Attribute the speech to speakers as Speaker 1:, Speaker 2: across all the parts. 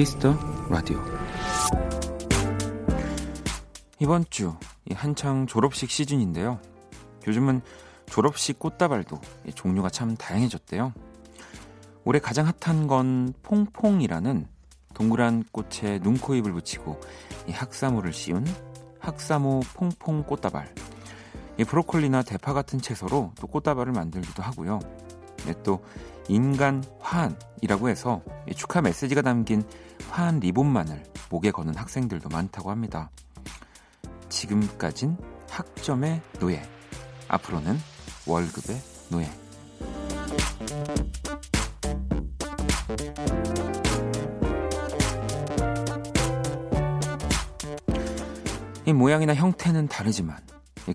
Speaker 1: 키스 더 라디오 이번 주 한창 졸업식 시즌인데요. 요즘은 졸업식 꽃다발도 종류가 참 다양해졌대요. 올해 가장 핫한 건 퐁퐁이라는 동그란 꽃에 눈, 코, 입을 붙이고 학사모를 씌운 학사모 퐁퐁 꽃다발. 이 브로콜리나 대파 같은 채소로 또 꽃다발을 만들기도 하고요. 네, 또 인간 화환이라고 해서 축하 메시지가 담긴 화한 리본만을 목에 거는 학생들도 많다고 합니다. 지금까진 학점의 노예, 앞으로는 월급의 노예. 이 모양이나 형태는 다르지만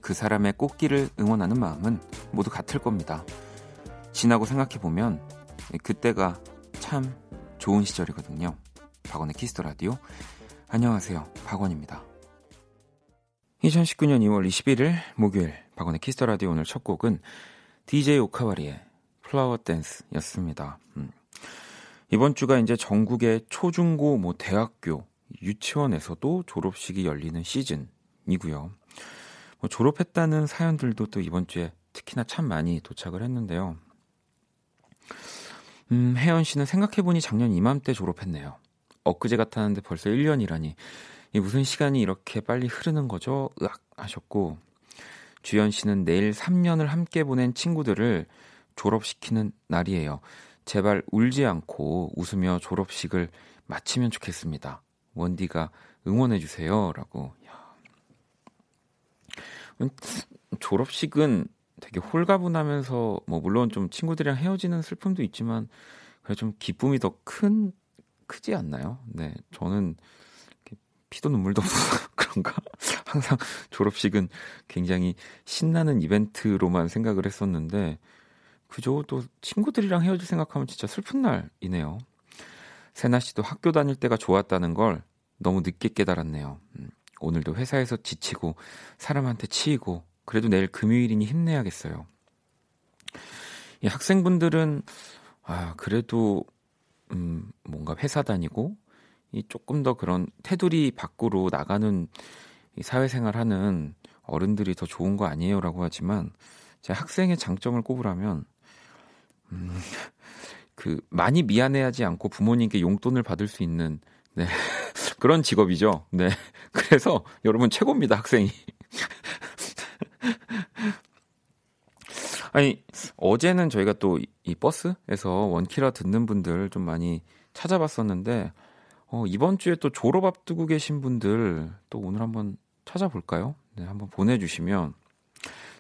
Speaker 1: 그 사람의 꽃길을 응원하는 마음은 모두 같을 겁니다. 지나고 생각해보면 그때가 참 좋은 시절이거든요. 박원의 키스 더 라디오. 안녕하세요. 박원입니다. 2019년 2월 21일 목요일 박원의 키스 더 라디오 오늘 첫 곡은 DJ 오카와리의 Flower Dance였습니다. 음. 이번 주가 이제 전국의 초중고 뭐 대학교 유치원에서도 졸업식이 열리는 시즌이고요. 뭐 졸업했다는 사연들도 또 이번 주에 특히나 참 많이 도착을 했는데요. 음, 혜연 씨는 생각해보니 작년 이맘때 졸업했네요. 엊그제 같았는데 벌써 1년이라니. 이 무슨 시간이 이렇게 빨리 흐르는 거죠? 으악 하셨고 주연 씨는 내일 3년을 함께 보낸 친구들을 졸업시키는 날이에요. 제발 울지 않고 웃으며 졸업식을 마치면 좋겠습니다. 원디가 응원해 주세요 라고. 음, 졸업식은 되게 홀가분하면서 뭐 물론 좀 친구들이랑 헤어지는 슬픔도 있지만 그래 좀 기쁨이 더 큰 크지 않나요? 네, 저는 피도 눈물도 없어서 그런가 항상 졸업식은 굉장히 신나는 이벤트로만 생각을 했었는데 그저 또 친구들이랑 헤어질 생각하면 진짜 슬픈 날이네요. 세나 씨도 학교 다닐 때가 좋았다는 걸 너무 늦게 깨달았네요. 음, 오늘도 회사에서 지치고 사람한테 치이고 그래도 내일 금요일이니 힘내야겠어요. 이 학생분들은 아 그래도 음 뭔가 회사 다니고 이 조금 더 그런 테두리 밖으로 나가는 이 사회생활 하는 어른들이 더 좋은 거 아니에요라고 하지만 제 학생의 장점을 꼽으라면 음, 그 많이 미안해하지 않고 부모님께 용돈을 받을 수 있는 네. 그런 직업이죠. 네. 그래서 여러분 최고입니다, 학생이. 아니, 어제는 저희가 또 이 버스에서 원키라 듣는 분들 좀 많이 찾아봤었는데, 어, 이번 주에 또 졸업 앞두고 계신 분들 또 오늘 한번 찾아볼까요? 네, 한번 보내주시면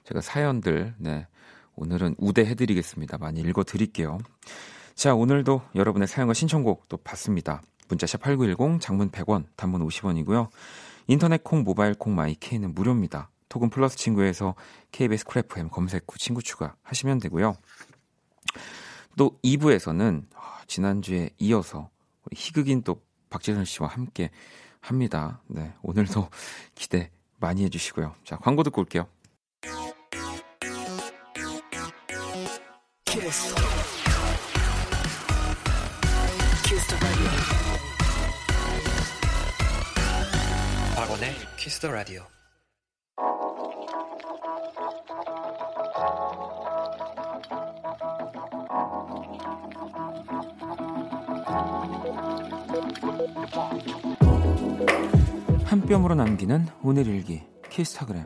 Speaker 1: 제가 사연들, 네, 오늘은 우대해드리겠습니다. 많이 읽어드릴게요. 자, 오늘도 여러분의 사연과 신청곡 또 받습니다. 문자샵 8910, 장문 100원, 단문 50원이고요. 인터넷 콩, 모바일 콩, 마이케이는 무료입니다. 톡은 플러스 친구에서 KBS 쿨FM 검색 후 친구 추가하시면 되고요. 또 2부에서는 아, 지난주에 이어서 우리 희극인 또 박재선 씨와 함께 합니다. 네, 오늘도 기대 많이 해주시고요. 자, 광고 듣고 올게요. 키스. 키스 박원의 키스 더 라디오. 한 뼘으로 남기는 오늘 일기 키스타그램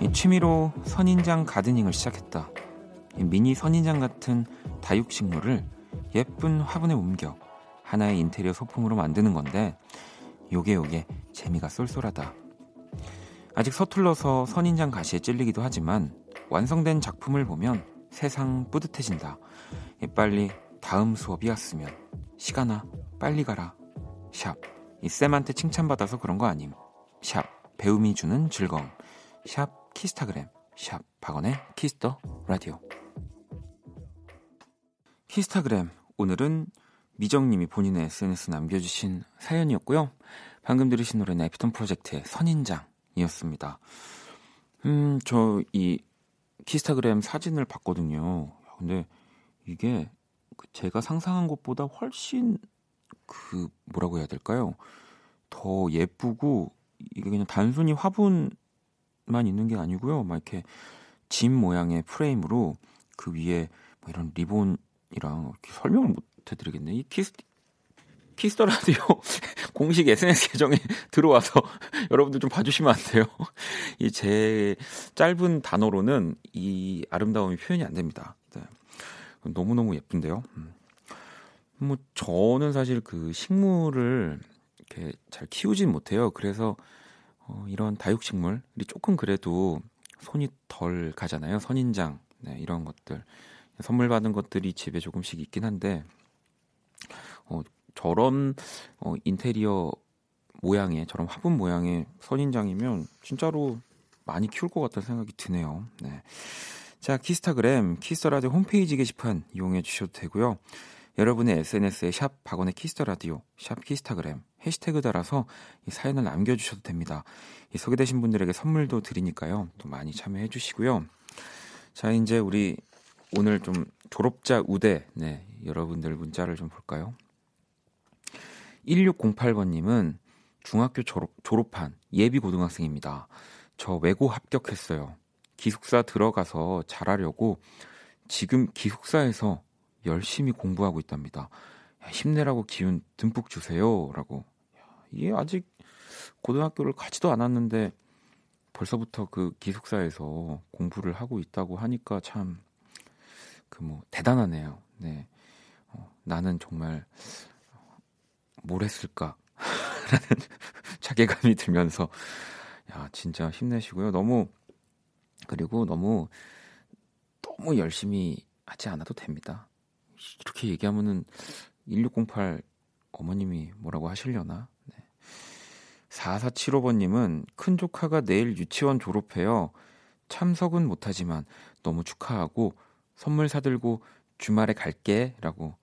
Speaker 1: 이 취미로 선인장 가드닝을 시작했다. 미니 선인장 같은 다육식물을 예쁜 화분에 옮겨 하나의 인테리어 소품으로 만드는 건데 요게 요게 재미가 쏠쏠하다. 아직 서툴러서 선인장 가시에 찔리기도 하지만 완성된 작품을 보면 세상 뿌듯해진다. 빨리 다음 수업이 왔으면 시간아 빨리 가라. 샵. 이 쌤한테 칭찬받아서 그런 거 아님. 샵. 배움이 주는 즐거움. 샵 키스타그램. 샵 박원의 키스 더 라디오. 키스타그램 오늘은 미정님이 본인의 SNS 남겨주신 사연이었고요. 방금 들으신 노래는 에피톤 프로젝트의 선인장 이었습니다. 음, 저 이 키스타그램 사진을 봤거든요. 근데 이게 그 제가 상상한 것보다 훨씬 그 뭐라고 해야 될까요? 더 예쁘고 이게 그냥 단순히 화분만 있는 게 아니고요. 막 이렇게 짐 모양의 프레임으로 그 위에 뭐 이런 리본이랑 이렇게 설명을 못 해드리겠네. 이 키스 키스 더 라디오 공식 SNS 계정에 들어와서 여러분들 좀 봐주시면 안 돼요? 이 제 짧은 단어로는 이 아름다움이 표현이 안 됩니다. 네. 너무너무 예쁜데요. 음. 뭐 저는 사실 그 식물을 이렇게 잘 키우진 못해요. 그래서 어, 이런 다육식물이 조금 그래도 손이 덜 가잖아요. 선인장 네, 이런 것들 선물 받은 것들이 집에 조금씩 있긴 한데 어, 저런 어, 인테리어 모양의 저런 화분 모양의 선인장이면 진짜로 많이 키울 것 같다는 생각이 드네요. 네. 자, 키스타그램, 키스 더 라디오 홈페이지 게시판 이용해 주셔도 되고요. 여러분의 SNS에 샵 박원의 키스 더 라디오, 샵 키스타그램 해시태그 달아서 이 사연을 남겨주셔도 됩니다. 이 소개되신 분들에게 선물도 드리니까요. 또 많이 참여해 주시고요. 자, 이제 우리 오늘 좀 졸업자 우대, 네, 여러분들 문자를 좀 볼까요? 1608번님은 중학교 졸업, 졸업한 예비 고등학생입니다. 저 외고 합격했어요. 기숙사 들어가서 잘하려고 지금 기숙사에서 열심히 공부하고 있답니다. 야, 힘내라고 기운 듬뿍 주세요. 라고. 이게 아직 고등학교를 가지도 않았는데 벌써부터 그 기숙사에서 공부를 하고 있다고 하니까 참 그 뭐 대단하네요. 네. 어, 나는 정말 뭘 했을까? 라는 자괴감이 들면서 야, 진짜 힘내시고요. 너무 그리고 너무 너무 열심히 하지 않아도 됩니다. 이렇게 얘기하면은 1608 어머님이 뭐라고 하시려나? 네. 4475번님은 큰 조카가 내일 유치원 졸업해요. 참석은 못하지만 너무 축하하고 선물 사들고 주말에 갈게 라고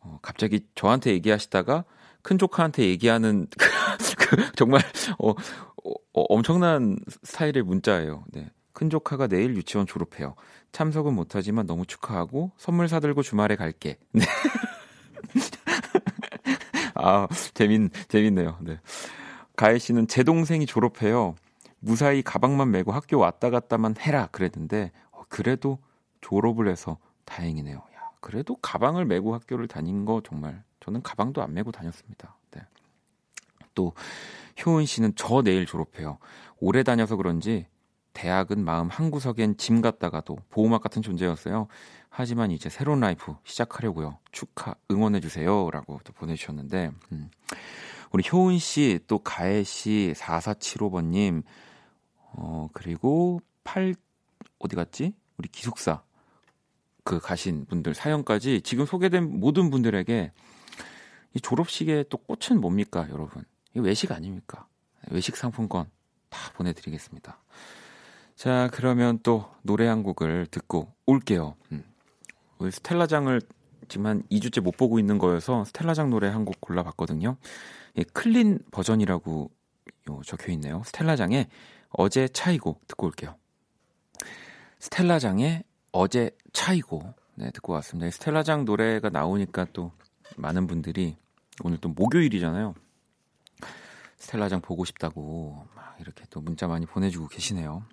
Speaker 1: 어, 갑자기 저한테 얘기하시다가 큰 조카한테 얘기하는 그, 정말 어, 어, 엄청난 스타일의 문자예요. 네. 큰 조카가 내일 유치원 졸업해요. 참석은 못하지만 너무 축하하고 선물 사들고 주말에 갈게. 네. 아 재밌 재밌네요. 네. 가혜 씨는 제 동생이 졸업해요. 무사히 가방만 메고 학교 왔다 갔다만 해라 그랬는데 어, 그래도 졸업을 해서 다행이네요. 야, 그래도 가방을 메고 학교를 다닌 거 정말 저는 가방도 안 메고 다녔습니다. 네. 또 효은 씨는 저 내일 졸업해요. 오래 다녀서 그런지 대학은 마음 한 구석엔 짐 같다가도 보호막 같은 존재였어요. 하지만 이제 새로운 life 시작하려고요. 축하 응원해 주세요라고 또 보내주셨는데 음. 우리 효은 씨 또 가혜 씨 4475번 님 어, 그리고 8 어디 갔지? 우리 기숙사 그 가신 분들 사연까지 지금 소개된 모든 분들에게 이 졸업식의 또 꽃은 뭡니까, 여러분? 이 외식 아닙니까? 외식 상품권 다 보내드리겠습니다. 자, 그러면 또 노래 한 곡을 듣고 올게요. 음. 우리 스텔라장을 지금 한 2주째 못 보고 있는 거여서 스텔라장 노래 한 곡 골라봤거든요. 예, clean 버전이라고 적혀 있네요. 스텔라장의 어제 차이고 듣고 올게요. 스텔라장의 어제 차이고 네, 듣고 왔습니다. 스텔라장 노래가 나오니까 또 많은 분들이 오늘 또 목요일이잖아요. 스텔라장 보고 싶다고 막 이렇게 또 문자 많이 보내주고 계시네요.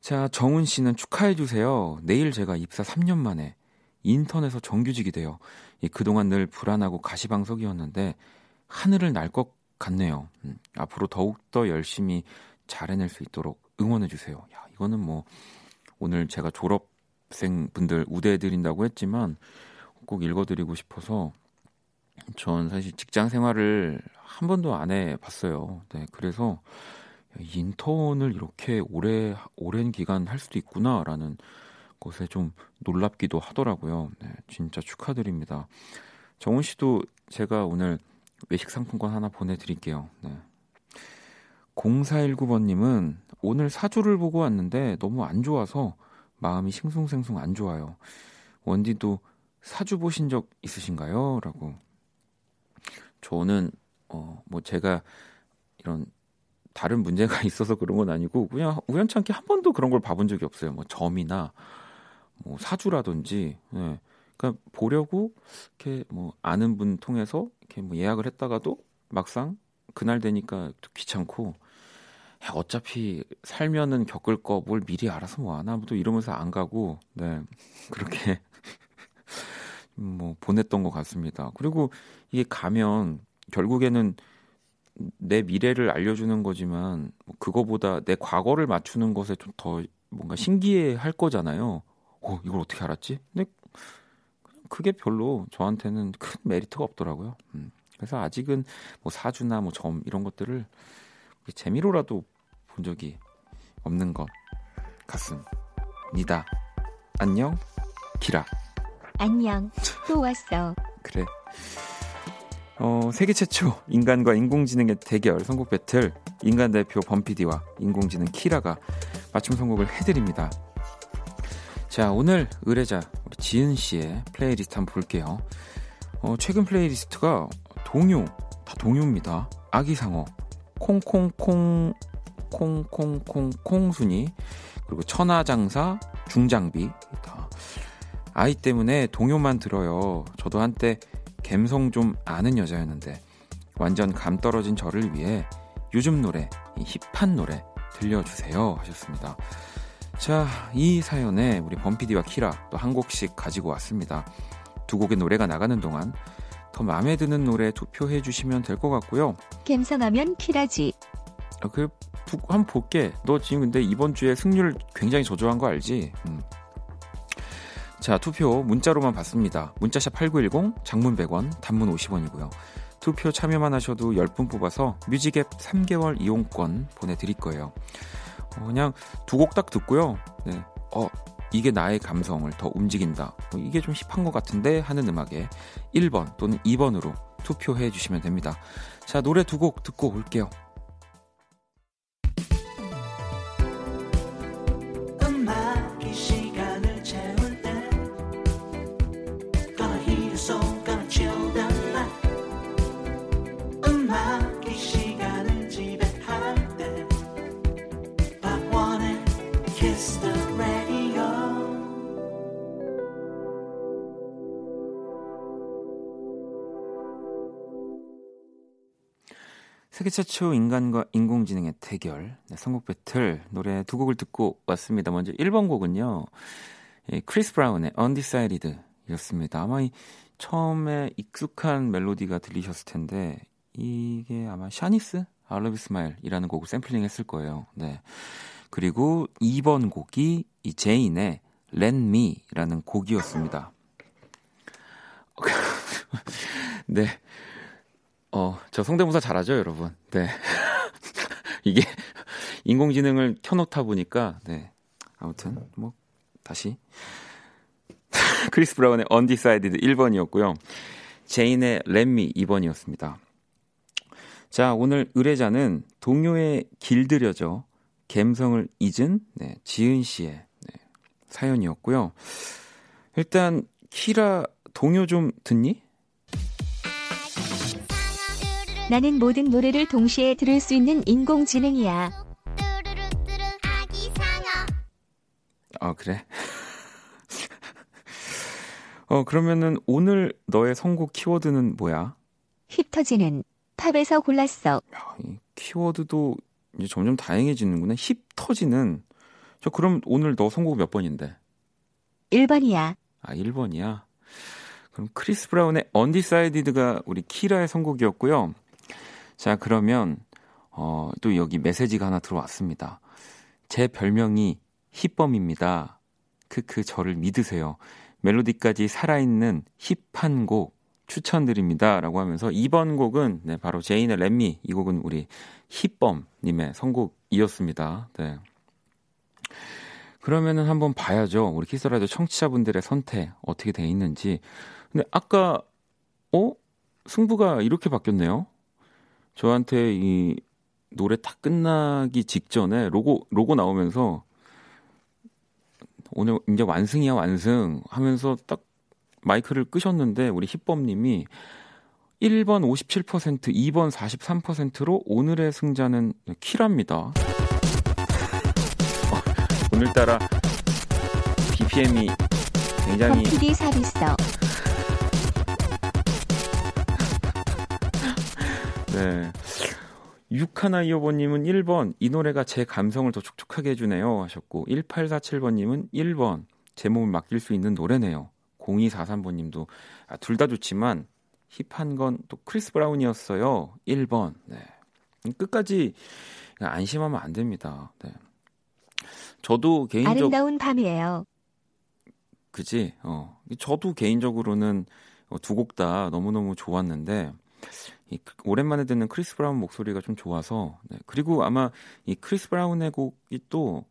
Speaker 1: 자, 정훈 씨는 축하해 주세요. 내일 제가 입사 3년 만에 인턴에서 정규직이 돼요. 예, 그동안 늘 불안하고 가시방석이었는데 하늘을 날 것 같네요. 음, 앞으로 더욱더 열심히 잘 해낼 수 있도록 응원해 주세요. 야, 이거는 뭐 오늘 제가 졸업생 분들 우대해 드린다고 했지만 꼭 읽어 드리고 싶어서 전 사실 직장 생활을 한 번도 안 해 봤어요. 네, 그래서 인턴을 이렇게 오래 오랜 기간 할 수도 있구나라는 것에 좀 놀랍기도 하더라고요. 네, 진짜 축하드립니다. 정훈 씨도 제가 오늘 외식 상품권 하나 보내드릴게요. 네. 0419번님은 오늘 사주를 보고 왔는데 너무 안 좋아서 마음이 싱숭생숭 안 좋아요. 원디도 사주 보신 적 있으신가요? 라고. 저는 어, 뭐 제가 이런 다른 문제가 있어서 그런 건 아니고 그냥 우연찮게 한 번도 그런 걸 봐본 적이 없어요. 뭐 점이나 뭐 사주라든지. 예. 그러니까 보려고 이렇게 뭐 아는 분 통해서 이렇게 뭐 예약을 했다가도 막상 그날 되니까 또 귀찮고 야, 어차피 살면은 겪을 거 뭘 미리 알아서 뭐 하나 또 이러면서 안 가고 네 그렇게 뭐 보냈던 것 같습니다. 그리고 이게 가면 결국에는 내 미래를 알려주는 거지만 뭐 그거보다 내 과거를 맞추는 것에 좀 더 뭔가 신기해 할 거잖아요. 어, 이걸 어떻게 알았지? 근데 그게 별로 저한테는 큰 메리트가 없더라고요. 음. 그래서 아직은 뭐 사주나 뭐 점 이런 것들을 재미로라도 본 적이 없는 것 같습니다. 안녕, 키라.
Speaker 2: 안녕, 또 왔어.
Speaker 1: 그래. 어, 세계 최초 인간과 인공지능의 대결 선곡 배틀 인간 대표 범피디와 인공지능 키라가 맞춤 선곡을 해드립니다. 자 오늘 의뢰자 우리 지은 씨의 플레이리스트 한번 볼게요. 어, 최근 playlist가 동요 다 동요입니다. 아기상어 콩콩콩 콩콩콩콩 순이 그리고 천하장사 중장비 다 아이 때문에 동요만 들어요. 저도 한때 감성 좀 아는 여자였는데 완전 감 떨어진 저를 위해 요즘 노래, 이 힙한 노래 들려주세요 하셨습니다. 자, 이 사연에 우리 범피디와 키라 또 한 곡씩 가지고 왔습니다. 두 곡의 노래가 나가는 동안 더 마음에 드는 노래 투표해 주시면 될 것 같고요.
Speaker 2: 갬성하면 키라지.
Speaker 1: 아, 그 한 번 볼게. 너 지금 근데 이번 주에 승률 굉장히 저조한 거 알지? 음. 자, 투표 문자로만 받습니다. 문자샵 8910, 장문 100원, 단문 50원이고요. 투표 참여만 하셔도 10분 뽑아서 뮤직앱 3개월 이용권 보내드릴 거예요. 어, 그냥 두 곡 딱 듣고요. 네. 어, 이게 나의 감성을 더 움직인다. 어, 이게 좀 힙한 것 같은데 하는 음악에 1번 또는 2번으로 투표해 주시면 됩니다. 자, 노래 두 곡 듣고 올게요. 세계 최초 인간과 인공지능의 대결, 네, 선곡 배틀 노래 두 곡을 듣고 왔습니다. 먼저 1번 곡은요, 예, 크리스 브라운의 Undecided 였습니다. 아마 이 처음에 익숙한 멜로디가 들리셨을 텐데, 이게 아마 샤니스? I Love You Smile 이라는 곡을 샘플링 했을 거예요. 네. 그리고 2번 곡이 이 제인의 Let Me라는 곡이었습니다. 네. 어, 저 성대모사 잘하죠, 여러분? 네. 이게 인공지능을 켜놓다 보니까, 네. 아무튼, 뭐, 다시. 크리스 브라운의 Undecided 1번이었고요. 제인의 Let Me 2번이었습니다. 자, 오늘 의뢰자는 동요에 길들여져 갬성을 잊은 네, 지은 씨의 네, 사연이었고요. 일단 키라 동요 좀 듣니?
Speaker 2: 나는 모든 노래를 동시에 들을 수 있는 인공지능이야.
Speaker 1: 아, 그래? 어, 그러면은 오늘 너의 선곡 키워드는 뭐야?
Speaker 2: 힙 터지는 팝에서 골랐어.
Speaker 1: 야, 이 키워드도 이제 점점 다양해지는구나. 힙 터지는. 저 그럼 오늘 너 선곡 몇 번인데?
Speaker 2: 1번이야.
Speaker 1: 아, 1번이야. 그럼 크리스 브라운의 Undecided가 우리 키라의 선곡이었고요. 자, 그러면 어, 또 여기 메시지가 하나 들어왔습니다. 제 별명이 힙범입니다. 크크 저를 믿으세요. 멜로디까지 살아있는 힙한 곡 추천드립니다. 라고 하면서 2번 곡은 네, 바로 제인의 Let Me 이 곡은 우리 힙범님의 선곡이었습니다. 네. 그러면은 한번 봐야죠. 우리 키스라디오 청취자분들의 선택 어떻게 돼 있는지. 근데 아까 어 승부가 이렇게 바뀌었네요. 저한테 이 노래 다 끝나기 직전에 로고 로고 나오면서 오늘 이제 완승이야 완승 하면서 딱 마이크를 끄셨는데 우리 힙범님이 1번 57%, 2번 43%로 오늘의 승자는 키랍니다. 어, 오늘따라 BPM이 굉장히 네. 육하나 이오버님은 1번 이 노래가 제 감성을 더 촉촉하게 해주네요 하셨고 1847번님은 1번 제 몸을 맡길 수 있는 노래네요 0243번님도 아, 둘 다 좋지만 힙한 건 또 크리스 브라운이었어요 1번 네. 끝까지 안심하면 안 됩니다 네. 저도 개인적
Speaker 2: 아름다운 밤이에요.
Speaker 1: 그지 어 저도 개인적으로는 두 곡 다 너무너무 좋았는데 이 오랜만에 듣는 크리스 브라운 목소리가 좀 좋아서 네. 그리고 아마 이 크리스 브라운의 곡이 또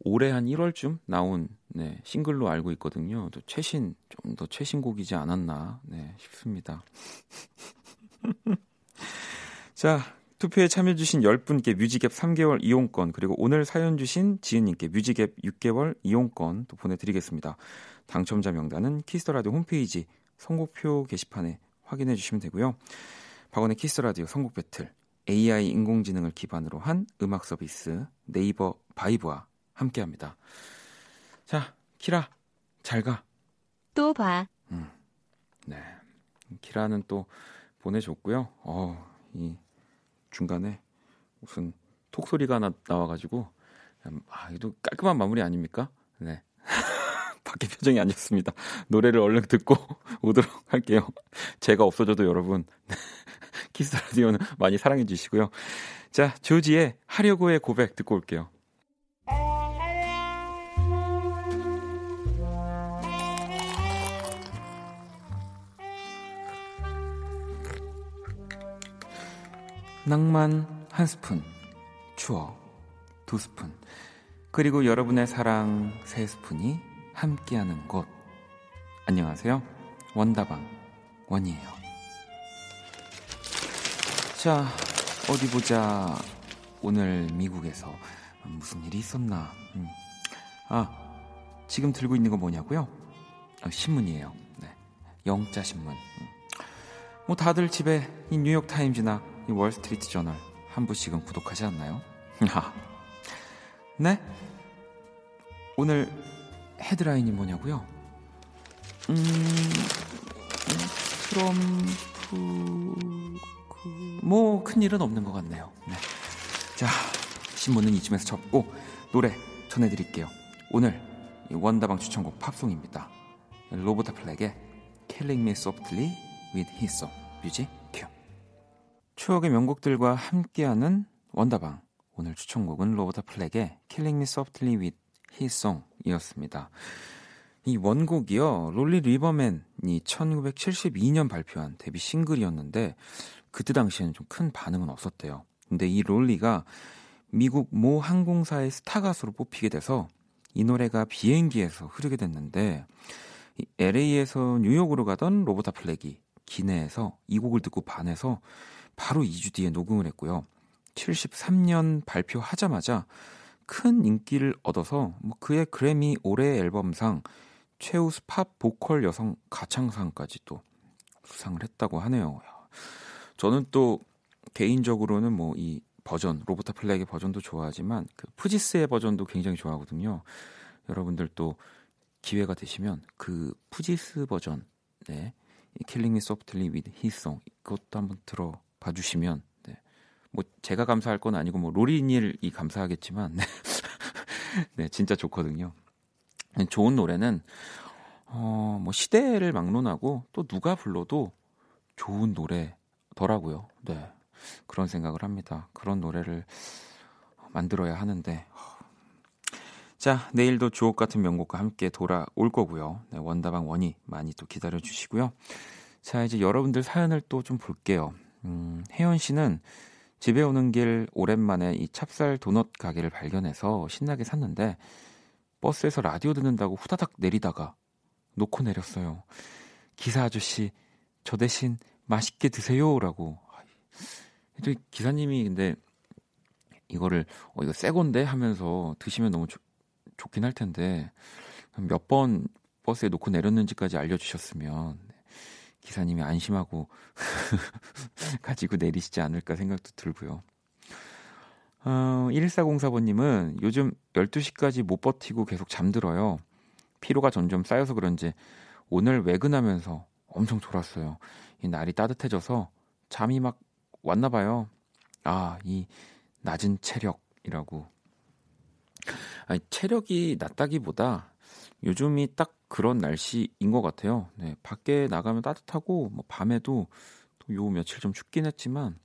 Speaker 1: 올해 한 1월쯤 나온 네, 싱글로 알고 있거든요. 또 최신 좀 더 최신 곡이지 않았나 네, 싶습니다. 자, 투표에 참여해주신 10분께 뮤직앱 3개월 이용권, 그리고 오늘 사연 주신 지은님께 뮤직앱 6개월 이용권 또 보내드리겠습니다. 당첨자 명단은 키스 더 라디오 홈페이지 선곡표 게시판에 확인해 주시면 되고요. 박원의 키스 더 라디오 선곡 배틀 AI 인공지능을 기반으로 한 음악 서비스 네이버 바이브와 함께합니다. 자, 키라 잘 가.
Speaker 2: 또 봐.
Speaker 1: 음, 네, 키라는 또 보내줬고요. 어, 이 중간에 무슨 톡 소리가 나, 나와가지고 아, 이도 깔끔한 마무리 아닙니까? 네. 밖에 표정이 안 좋습니다. 노래를 얼른 듣고 오도록 할게요. 제가 없어져도 여러분 키스 라디오는 많이 사랑해 주시고요. 자, 조지의 하려고의 고백 듣고 올게요. 낭만 한 스푼, 추억 두 스푼, 그리고 여러분의 사랑 세 스푼이 함께하는 곳. 안녕하세요. 원다방 원이에요. 자, 어디 보자. 오늘 미국에서 무슨 일이 있었나? 음. 아, 지금 들고 있는 거 뭐냐고요? 아, 신문이에요. 네. 영자 신문. 음. 뭐 다들 집에 이 뉴욕 타임즈나 이 월스트리트 저널 한 부씩은 구독하지 않나요? 네? 오늘 헤드라인이 뭐냐고요? 음, 트럼프 뭐 큰일은 없는 것 같네요. 네. 자, 신문은 이쯤에서 접고 노래 전해드릴게요. 오늘 원다방 추천곡 팝송입니다. 로보타 플렉의 Killing Me Softly with His Song 뮤직 큐 추억의 명곡들과 함께하는 원다방 오늘 추천곡은 로버타 플랙의 Killing Me Softly with His Song 이었습니다. 이 원곡이요 로리 리버맨이 1972년 발표한 데뷔 싱글이었는데 그때 당시에는 좀 큰 반응은 없었대요. 근데 이 로리가 미국 모 항공사의 스타 가수로 뽑히게 돼서 이 노래가 비행기에서 흐르게 됐는데 LA에서 뉴욕으로 가던 로버타 플랙이 기내에서 이 곡을 듣고 반해서 바로 2주 뒤에 녹음을 했고요. 73년 발표하자마자 큰 인기를 얻어서 뭐 그의 그래미 올해 앨범상 최우수 팝 보컬 여성 가창상까지 또 수상을 했다고 하네요. 저는 또 개인적으로는 뭐 이 버전 로버타 플랙의 버전도 좋아하지만 그 푸지스의 버전도 굉장히 좋아하거든요. 여러분들 또 기회가 되시면 그 푸지스 버전 네. Killing Me Softly with His Song 그것도 한번 들어봐 주시면 네. 뭐 제가 감사할 건 아니고 뭐 로린 힐이 감사하겠지만 네. 네, 진짜 좋거든요. 좋은 노래는 어, 뭐 시대를 막론하고 또 누가 불러도 좋은 노래더라고요. 네. 그런 생각을 합니다. 그런 노래를 만들어야 하는데. 자, 내일도 주옥 같은 명곡과 함께 돌아올 거고요. 네, 원다방 원이 많이 또 기다려 주시고요. 자, 이제 여러분들 사연을 또 좀 볼게요. 음, 혜연 씨는 집에 오는 길 오랜만에 이 찹쌀 도넛 가게를 발견해서 신나게 샀는데 버스에서 라디오 듣는다고 후다닥 내리다가 놓고 내렸어요. 기사 아저씨, 저 대신 맛있게 드세요라고. 또 기사님이 근데 이거를 어 이거 새 건데 하면서 드시면 너무 좋, 좋긴 할 텐데 몇 번 버스에 놓고 내렸는지까지 알려주셨으면 기사님이 안심하고 가지고 내리시지 않을까 생각도 들고요. 어, 1404번님은 요즘 12시까지 못 버티고 계속 잠들어요. 피로가 점점 쌓여서 그런지 오늘 외근하면서 엄청 졸았어요. 이 날이 따뜻해져서 잠이 막 왔나 봐요. 아, 이 낮은 체력이라고. 아니, 체력이 낮다기보다 요즘이 딱 그런 날씨인 것 같아요. 네, 밖에 나가면 따뜻하고 뭐 밤에도 요 며칠 좀 춥긴 했지만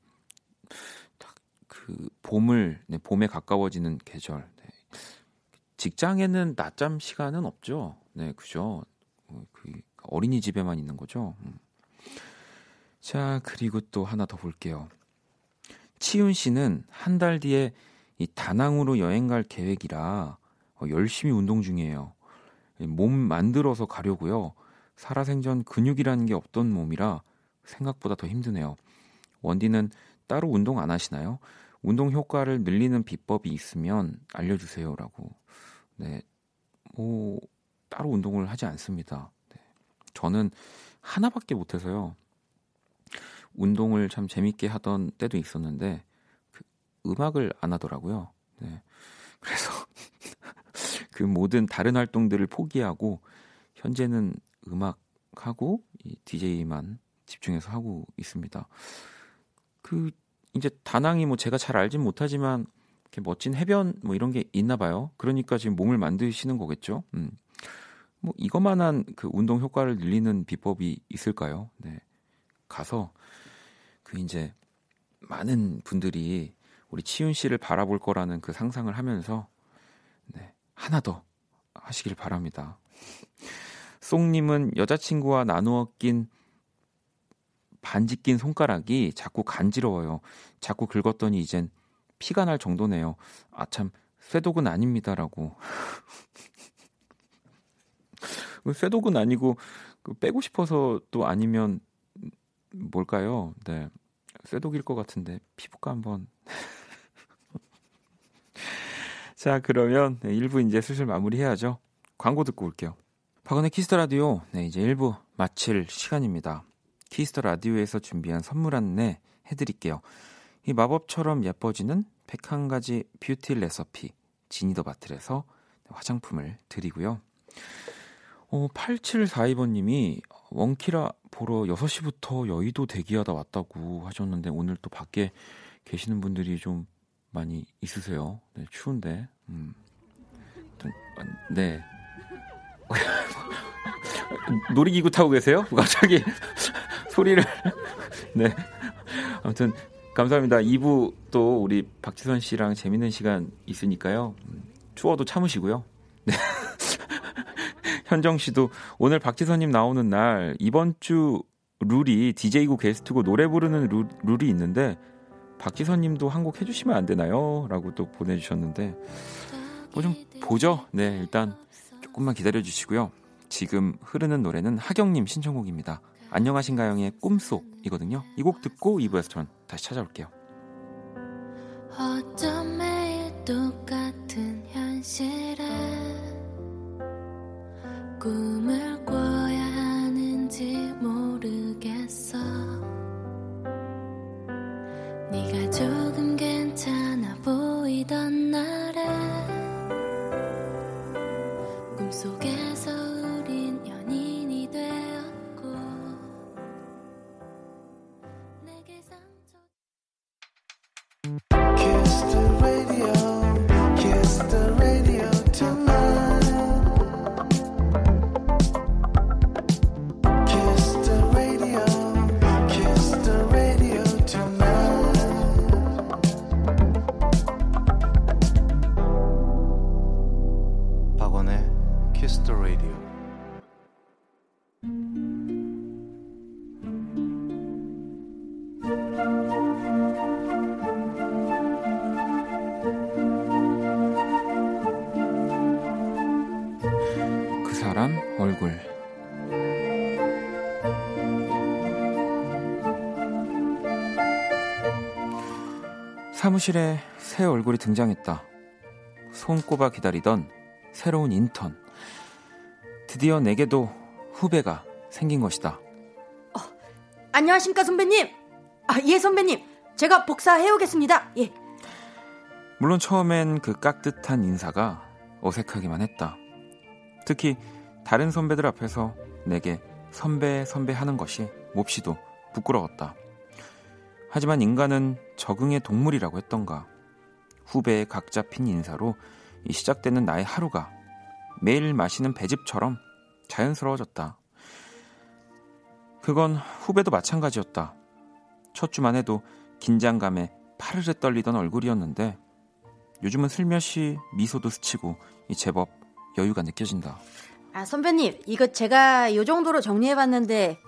Speaker 1: 그 봄을 네, 봄에 가까워지는 계절. 네. 직장에는 낮잠 시간은 없죠. 네, 그죠. 어, 그 어린이집에만 있는 거죠. 음. 자, 그리고 또 하나 더 볼게요. 치윤 씨는 한 달 뒤에 이 다낭으로 여행 갈 계획이라 어, 열심히 운동 중이에요. 몸 만들어서 가려고요. 살아생전 근육이라는 게 없던 몸이라 생각보다 더 힘드네요. 원디는 따로 운동 안 하시나요? 운동 효과를 늘리는 비법이 있으면 알려주세요라고. 네, 뭐 따로 운동을 하지 않습니다. 네. 저는 하나밖에 못해서요. 운동을 참 재밌게 하던 때도 있었는데 그 음악을 안 하더라고요. 네. 그래서 그 모든 다른 활동들을 포기하고 현재는 음악하고 이 DJ만 집중해서 하고 있습니다. 그 이제 다낭이 뭐 제가 잘 알진 못하지만 이렇게 멋진 해변 뭐 이런 게 있나 봐요. 그러니까 지금 몸을 만드시는 거겠죠. 음. 뭐 이것만한 그 운동 효과를 늘리는 비법이 있을까요? 네. 가서 그 이제 많은 분들이 우리 치윤 씨를 바라볼 거라는 그 상상을 하면서 네. 하나 더 하시길 바랍니다. 송님은 여자친구와 나누어 낀 반지 낀 손가락이 자꾸 간지러워요. 자꾸 긁었더니 이젠 피가 날 정도네요. 아, 참, 쇠독은 아닙니다라고. 쇠독은 아니고, 그 빼고 싶어서 또 아니면, 뭘까요? 네. 쇠독일 것 같은데, 피부과 한번. 자, 그러면 네, 1부 이제 슬슬 마무리해야죠. 광고 듣고 올게요. 박원의 키스 더 라디오, 네, 이제 1부 마칠 시간입니다. 키스 더 라디오에서 준비한 선물 안내 해드릴게요. 이 마법처럼 예뻐지는 101가지 뷰티 레서피 지니 더 바틀에서 화장품을 드리고요. 어, 8742번님이 원키라 보러 6시부터 여의도 대기하다 왔다고 하셨는데 오늘 또 밖에 계시는 분들이 좀 많이 있으세요. 네, 추운데. 음. 네. 놀이기구 타고 계세요? 갑자기 소리를 네. 아무튼 감사합니다. 2부 또 우리 박지선 씨랑 재밌는 시간 있으니까요. 추워도 참으시고요. 네. 현정 씨도 오늘 박지선님 나오는 날 이번 주 룰이 DJ고 게스트고 노래 부르는 룰, 룰이 있는데 박지선님도 한 곡 해주시면 안 되나요? 라고 또 보내주셨는데 뭐 좀 보죠. 네 일단 조금만 기다려 주시고요. 지금 흐르는 노래는 하경님 신청곡입니다. 안녕하신가영의 꿈속이거든요. 이 곡 듣고 2부에서 전 다시 찾아올게요. 어쩜 매일 똑같은 현실에 꿈을 꿔야 하는지 모르겠어 네가 조금 괜찮아 보이던 날에 꿈속에 사무실에 새 얼굴이 등장했다. 손꼽아 기다리던 새로운 인턴. 드디어 내게도 후배가 생긴 것이다.
Speaker 3: 어, 안녕하십니까 선배님. 아, 예 선배님. 제가 복사해 오겠습니다. 예.
Speaker 1: 물론 처음엔 그 깍듯한 인사가 어색하기만 했다. 특히 다른 선배들 앞에서 내게 선배 선배 하는 것이 몹시도 부끄러웠다. 하지만 인간은 적응의 동물이라고 했던가. 후배의 각 잡힌 인사로 시작되는 나의 하루가 매일 마시는 배즙처럼 자연스러워졌다. 그건 후배도 마찬가지였다. 첫 주만 해도 긴장감에 파르르 떨리던 얼굴이었는데 요즘은 슬며시 미소도 스치고 제법 여유가 느껴진다.
Speaker 3: 아 선배님 이거 제가 요 정도로 정리해봤는데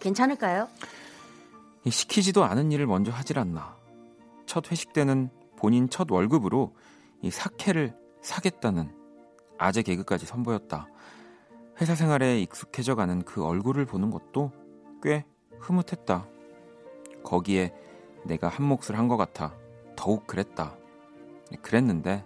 Speaker 3: 괜찮을까요?
Speaker 1: 시키지도 않은 일을 먼저 하질 않나. 첫 회식 때는 본인 첫 월급으로 이 사케를 사겠다는 아재 개그까지 선보였다. 회사 생활에 익숙해져 가는 그 얼굴을 보는 것도 꽤 흐뭇했다. 거기에 내가 한 몫을 한 것 같아 더욱 그랬다. 그랬는데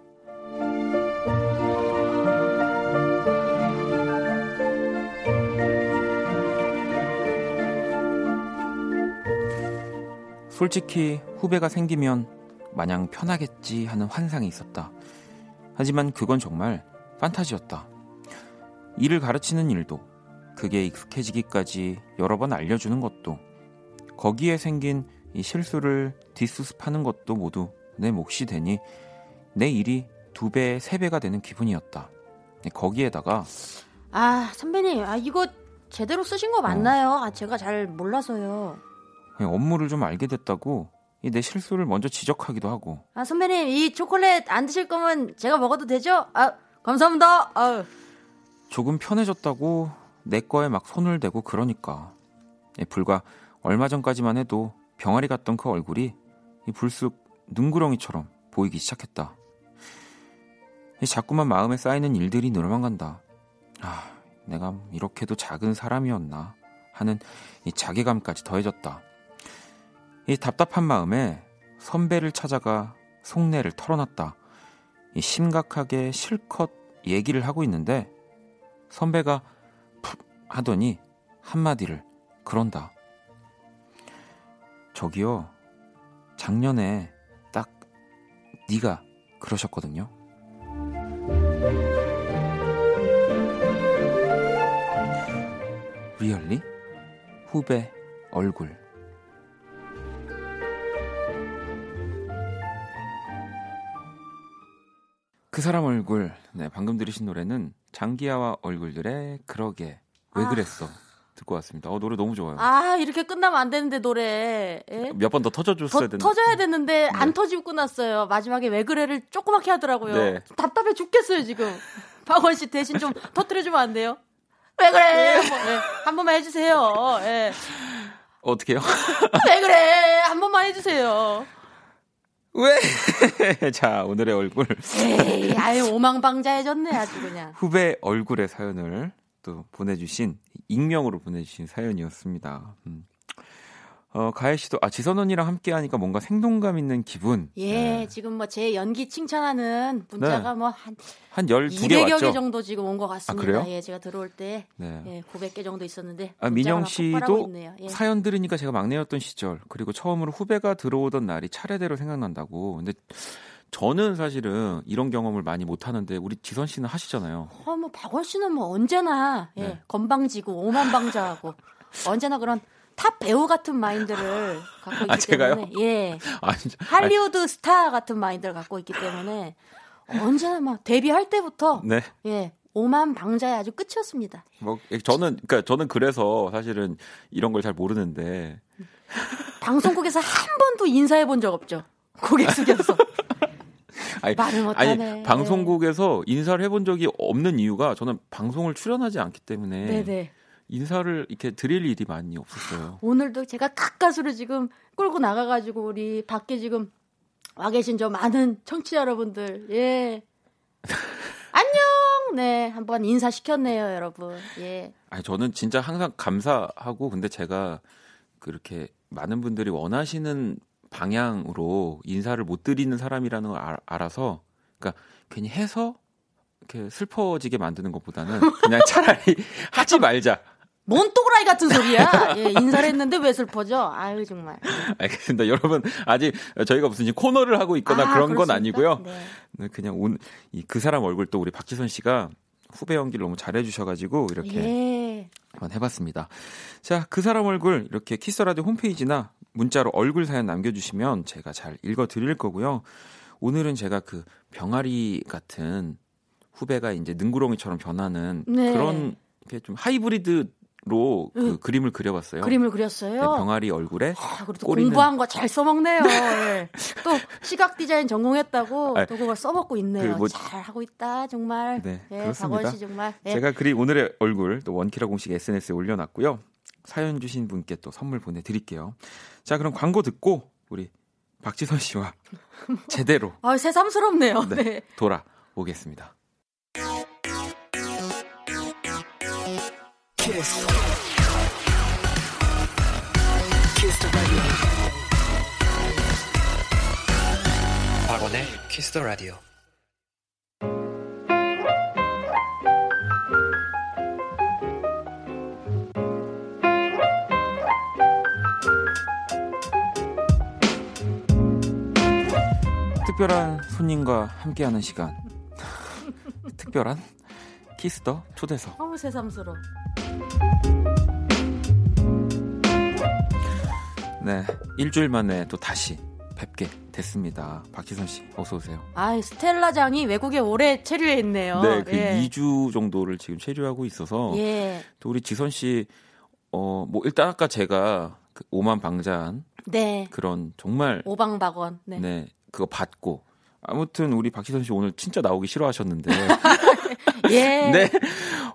Speaker 1: 솔직히 후배가 생기면 마냥 편하겠지 하는 환상이 있었다. 하지만 그건 정말 판타지였다. 일을 가르치는 일도 그게 익숙해지기까지 여러 번 알려주는 것도 거기에 생긴 이 실수를 뒷수습하는 것도 모두 내 몫이 되니 내 일이 두 배, 세 배가 되는 기분이었다. 거기에다가
Speaker 3: 아 선배님 아 이거 제대로 쓰신 거 맞나요? 아 제가 잘 몰라서요.
Speaker 1: 업무를 좀 알게 됐다고 내 실수를 먼저 지적하기도 하고.
Speaker 3: 아 선배님 이 초콜릿 안 드실 거면 제가 먹어도 되죠? 아 감사합니다. 아
Speaker 1: 조금 편해졌다고 내 거에 막 손을 대고 그러니까 불과 얼마 전까지만 해도 병아리 같던 그 얼굴이 불쑥 눈구렁이처럼 보이기 시작했다. 자꾸만 마음에 쌓이는 일들이 늘어만 간다. 아, 내가 이렇게도 작은 사람이었나 하는 이 자괴감까지 더해졌다. 이 답답한 마음에 선배를 찾아가 속내를 털어놨다. 이 심각하게 실컷 얘기를 하고 있는데 선배가 푹 하더니 한마디를 그런다. 저기요. 작년에 딱 네가 그러셨거든요. 리얼리? 후배 얼굴 그 사람 얼굴. 네, 방금 들으신 노래는 장기하와 얼굴들의 그러게 왜 아. 그랬어. 듣고 왔습니다. 어, 노래 너무 좋아요.
Speaker 3: 아, 이렇게 끝나면 안 되는데, 노래.
Speaker 1: 예? 몇번 더 터져줬어야 되는데.
Speaker 3: 터져야 됐는데, 네. 안 터지고 끝났어요. 마지막에 왜 그래를 조그맣게 하더라고요. 네. 답답해 죽겠어요, 지금. 박원 씨 대신 좀 터뜨려주면 안 돼요? 왜 그래? 네. 한, 번, 네. 한 번만 해주세요. 예.
Speaker 1: 어떻게요?
Speaker 3: 왜 그래? 한 번만 해주세요.
Speaker 1: 왜? 자, 오늘의 얼굴.
Speaker 3: 에이, 아유, 오망방자해졌네, 아주 그냥.
Speaker 1: 후배 얼굴의 사연을 또 보내주신, 익명으로 보내주신 사연이었습니다. 음. 어, 가혜 씨도, 아, 지선 언니랑 함께 하니까 뭔가 생동감 있는 기분.
Speaker 3: 예, 네. 지금 뭐 제 연기 칭찬하는 문자가 네. 뭐 한,
Speaker 1: 한 12개
Speaker 3: 왔죠?
Speaker 1: 개
Speaker 3: 정도 지금 온 것 같습니다.
Speaker 1: 아, 그래요?
Speaker 3: 예, 제가 들어올 때. 네. 예, 900개 정도 있었는데.
Speaker 1: 아, 민영 씨도 예. 사연 들으니까 제가 막내였던 시절, 그리고 처음으로 후배가 들어오던 날이 차례대로 생각난다고. 근데 저는 사실은 이런 경험을 많이 못 하는데 우리 지선 씨는 하시잖아요.
Speaker 3: 어, 뭐 박원 씨는 뭐 언제나 예, 네. 건방지고 오만방자하고 언제나 그런 탑 배우 같은 마인드를 갖고 있기 아, 때문에 예 아, 할리우드 아니. 스타 같은 마인드를 갖고 있기 때문에 언제나 막 데뷔할 때부터 네. 예 오만 방자의 아주 끝이었습니다.
Speaker 1: 뭐 저는 그러니까 저는 그래서 사실은 이런 걸 잘 모르는데
Speaker 3: 방송국에서 한 번도 인사해 본 적 없죠. 고개 숙여서. 아니, 말을 못하네. 아니,
Speaker 1: 방송국에서 인사를 해본 적이 없는 이유가 저는 방송을 출연하지 않기 때문에 네네. 인사를 이렇게 드릴 일이 많이 없었어요.
Speaker 3: 오늘도 제가 가까스로 지금 끌고 나가가지고 우리 밖에 지금 와 계신 저 많은 청취자 여러분들, 예. 안녕! 네, 한번 인사 시켰네요, 여러분. 예.
Speaker 1: 아니, 저는 진짜 항상 감사하고, 근데 제가 그렇게 많은 분들이 원하시는 방향으로 인사를 못 드리는 사람이라는 걸 알, 알아서, 그러니까 괜히 해서 이렇게 슬퍼지게 만드는 것보다는 그냥 차라리 하지 말자.
Speaker 3: 뭔 또라이 같은 소리야? 예, 인사를 했는데 왜 슬퍼져? 아유 정말.
Speaker 1: 알겠습니다. 여러분 아직 저희가 무슨 코너를 하고 있거나 아, 그런 그렇습니까? 건 아니고요. 네. 네 그냥 오늘 그 사람 얼굴 또 우리 박지선 씨가 후배 연기를 너무 잘해주셔가지고 이렇게 예. 한번 해봤습니다. 자, 그 사람 얼굴 이렇게 키스라디오 홈페이지나 문자로 얼굴 사연 남겨주시면 제가 잘 읽어드릴 거고요. 오늘은 제가 그 병아리 같은 후배가 이제 능구렁이처럼 변하는 네. 그런 좀 하이브리드로 그 응. 그림을 그려봤어요.
Speaker 3: 그림을 그렸어요. 네,
Speaker 1: 병아리 얼굴에.
Speaker 3: 아, 그래도 꼬리는... 공부한 거 잘 써먹네요. 네. 또 시각 디자인 전공했다고 아, 또 그걸 써먹고 있네요. 그 뭐... 잘 하고 있다 정말.
Speaker 1: 네, 네 그렇습니다.
Speaker 3: 박원 씨 정말.
Speaker 1: 네. 제가 그린 오늘의 얼굴 또 원키라 공식 SNS에 올려놨고요. 사연 주신 분께 또 선물 보내드릴게요. 자 그럼 광고 듣고 우리 박지선 씨와 제대로.
Speaker 3: 아 새삼스럽네요. 네,
Speaker 1: 네. 돌아오겠습니다. 박원의 키스 더 라디오. 특별한 손님과 함께하는 시간. 특별한 키스더 초대석.
Speaker 3: 어우 새삼스러.
Speaker 1: 네, 일주일 만에 또 다시 뵙게 됐습니다. 박지선 씨, 어서 오세요.
Speaker 3: 아, 스텔라장이 외국에 오래 체류해 있네요.
Speaker 1: 네, 그 예. 2주 정도를 지금 체류하고 있어서 예. 또 우리 지선 씨, 어, 뭐 일단 아까 제가 그 오만 방자한 네. 그런 정말
Speaker 3: 오방박원,
Speaker 1: 네. 네, 그거 받고 아무튼 우리 박지선 씨 오늘 진짜 나오기 싫어하셨는데. 예. 네.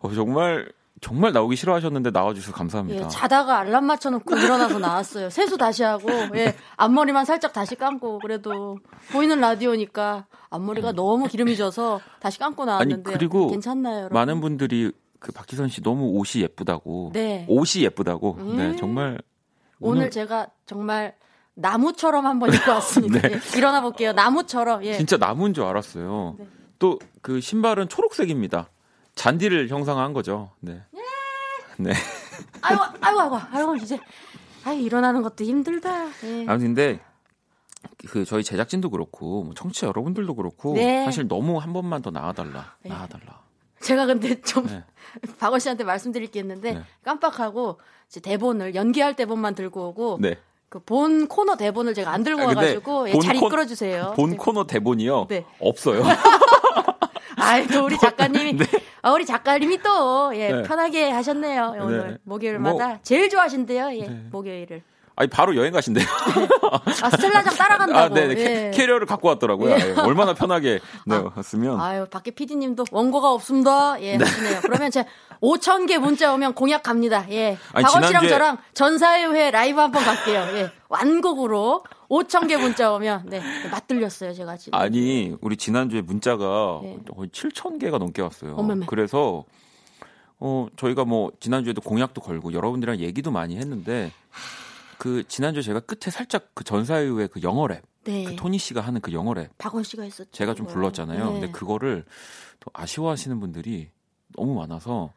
Speaker 1: 어, 정말 정말 나오기 싫어하셨는데 나와주셔서 감사합니다.
Speaker 3: 예, 자다가 알람 맞춰놓고 일어나서 나왔어요. 세수 다시 하고, 예, 앞머리만 살짝 다시 감고, 그래도 보이는 라디오니까 앞머리가 너무 기름이 져서 다시 감고 나왔는데. 아니, 그리고 괜찮나요, 여러분?
Speaker 1: 많은 분들이 그 박희선 씨 너무 옷이 예쁘다고. 네. 옷이 예쁘다고. 음. 네, 정말.
Speaker 3: 오늘, 오늘 제가 정말 나무처럼 한번 입고 왔습니다. 네. 예, 일어나 볼게요. 나무처럼. 예.
Speaker 1: 진짜 나무인 줄 알았어요. 네. 또그 신발은 초록색입니다. 잔디를 형상화한 거죠. 네.
Speaker 3: 네. 아이고, 아이고, 아이고, 아이고, 이제, 아이 일어나는 것도 힘들다. 네.
Speaker 1: 아무튼 근데, 그, 저희 제작진도 그렇고, 뭐 청취자 여러분들도 그렇고, 네. 사실 너무 한 번만 더 나와달라. 네. 나와달라.
Speaker 3: 제가 근데 좀, 네. 박원 씨한테 말씀드릴 게 있는데, 네. 깜빡하고, 이제 대본을, 연기할 대본만 들고 오고, 네. 그본 코너 대본을 제가 안 들고 아, 와가지고 예, 잘 이끌어 주세요.
Speaker 1: 본 네. 코너 대본이요? 네. 없어요.
Speaker 3: 아이, 또 우리 작가님이, 네. 아, 우리 작가님이 또, 예, 네. 편하게 하셨네요. 오늘 네. 목요일마다. 뭐, 제일 좋아하신대요, 예, 네. 목요일을.
Speaker 1: 아니 바로 여행 가신대요.
Speaker 3: 아 스텔라장 따라간다고. 아,
Speaker 1: 네, 예. 캐리어를 갖고 왔더라고요. 예. 얼마나 편하게 네, 아, 왔으면.
Speaker 3: 아유, 밖에 PD님도 원고가 없습니다. 예, 네. 하시네요. 그러면 제 5천 개 문자 오면 공약 갑니다. 예. 박원 씨랑 저랑 전사회회 라이브 한번 갈게요. 예. 완곡으로 5천 개 문자 오면 네 맞들렸어요 제가 지금.
Speaker 1: 아니 우리 지난주에 문자가 네. 거의 7천 개가 넘게 왔어요. 어머매. 그래서 어 저희가 뭐 지난주에도 공약도 걸고 여러분들이랑 얘기도 많이 했는데 그 지난주 에 제가 끝에 살짝 그 전사유의 그 영어 랩, 네. 그 토니 씨가 하는 그 영어 랩,
Speaker 3: 박원 씨가 했었죠.
Speaker 1: 제가 좀 불렀잖아요. 네. 근데 그거를 또 아쉬워하시는 분들이 너무 많아서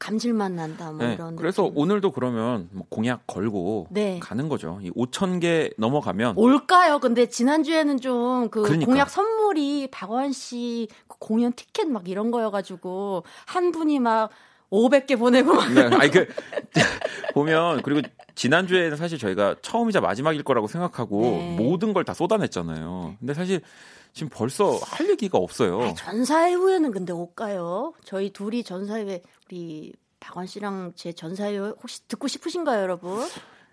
Speaker 3: 감질만 난다 뭐 네, 이런.
Speaker 1: 그래서 느낌. 오늘도 그러면 뭐 공약 걸고 네. 가는 거죠. 이 5천 개 넘어가면
Speaker 3: 올까요? 근데 지난 주에는 좀그 공약 선물이 박원 씨그 공연 티켓 막 이런 거여 가지고 한 분이 막 500개 보내고 막. 네, 아니 그
Speaker 1: 보면 그리고 지난주에는 사실 저희가 처음이자 마지막일 거라고 생각하고 네. 모든 걸 다 쏟아냈잖아요. 근데 사실 지금 벌써 할 얘기가 없어요. 아,
Speaker 3: 전사회 후에는 근데 올까요? 저희 둘이 전사회 우리 박원 씨랑 제 전사회 혹시 듣고 싶으신가요, 여러분?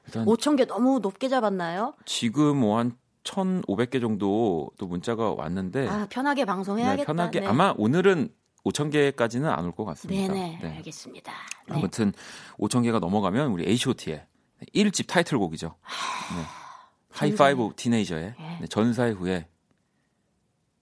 Speaker 3: 일단 5천 개 너무 높게 잡았나요?
Speaker 1: 지금 뭐한 1,500개 정도 또 문자가 왔는데
Speaker 3: 아, 편하게 방송해야겠다. 네,
Speaker 1: 편하게 네. 아마 오늘은 5천 개까지는 안 올 것 같습니다.
Speaker 3: 네네, 네. 알겠습니다.
Speaker 1: 네. 아무튼 5천 개가 넘어가면 우리 H.O.T의 1집 타이틀곡이죠. 네. 하이파이브 티네이저의 네. 네, 전사의 후에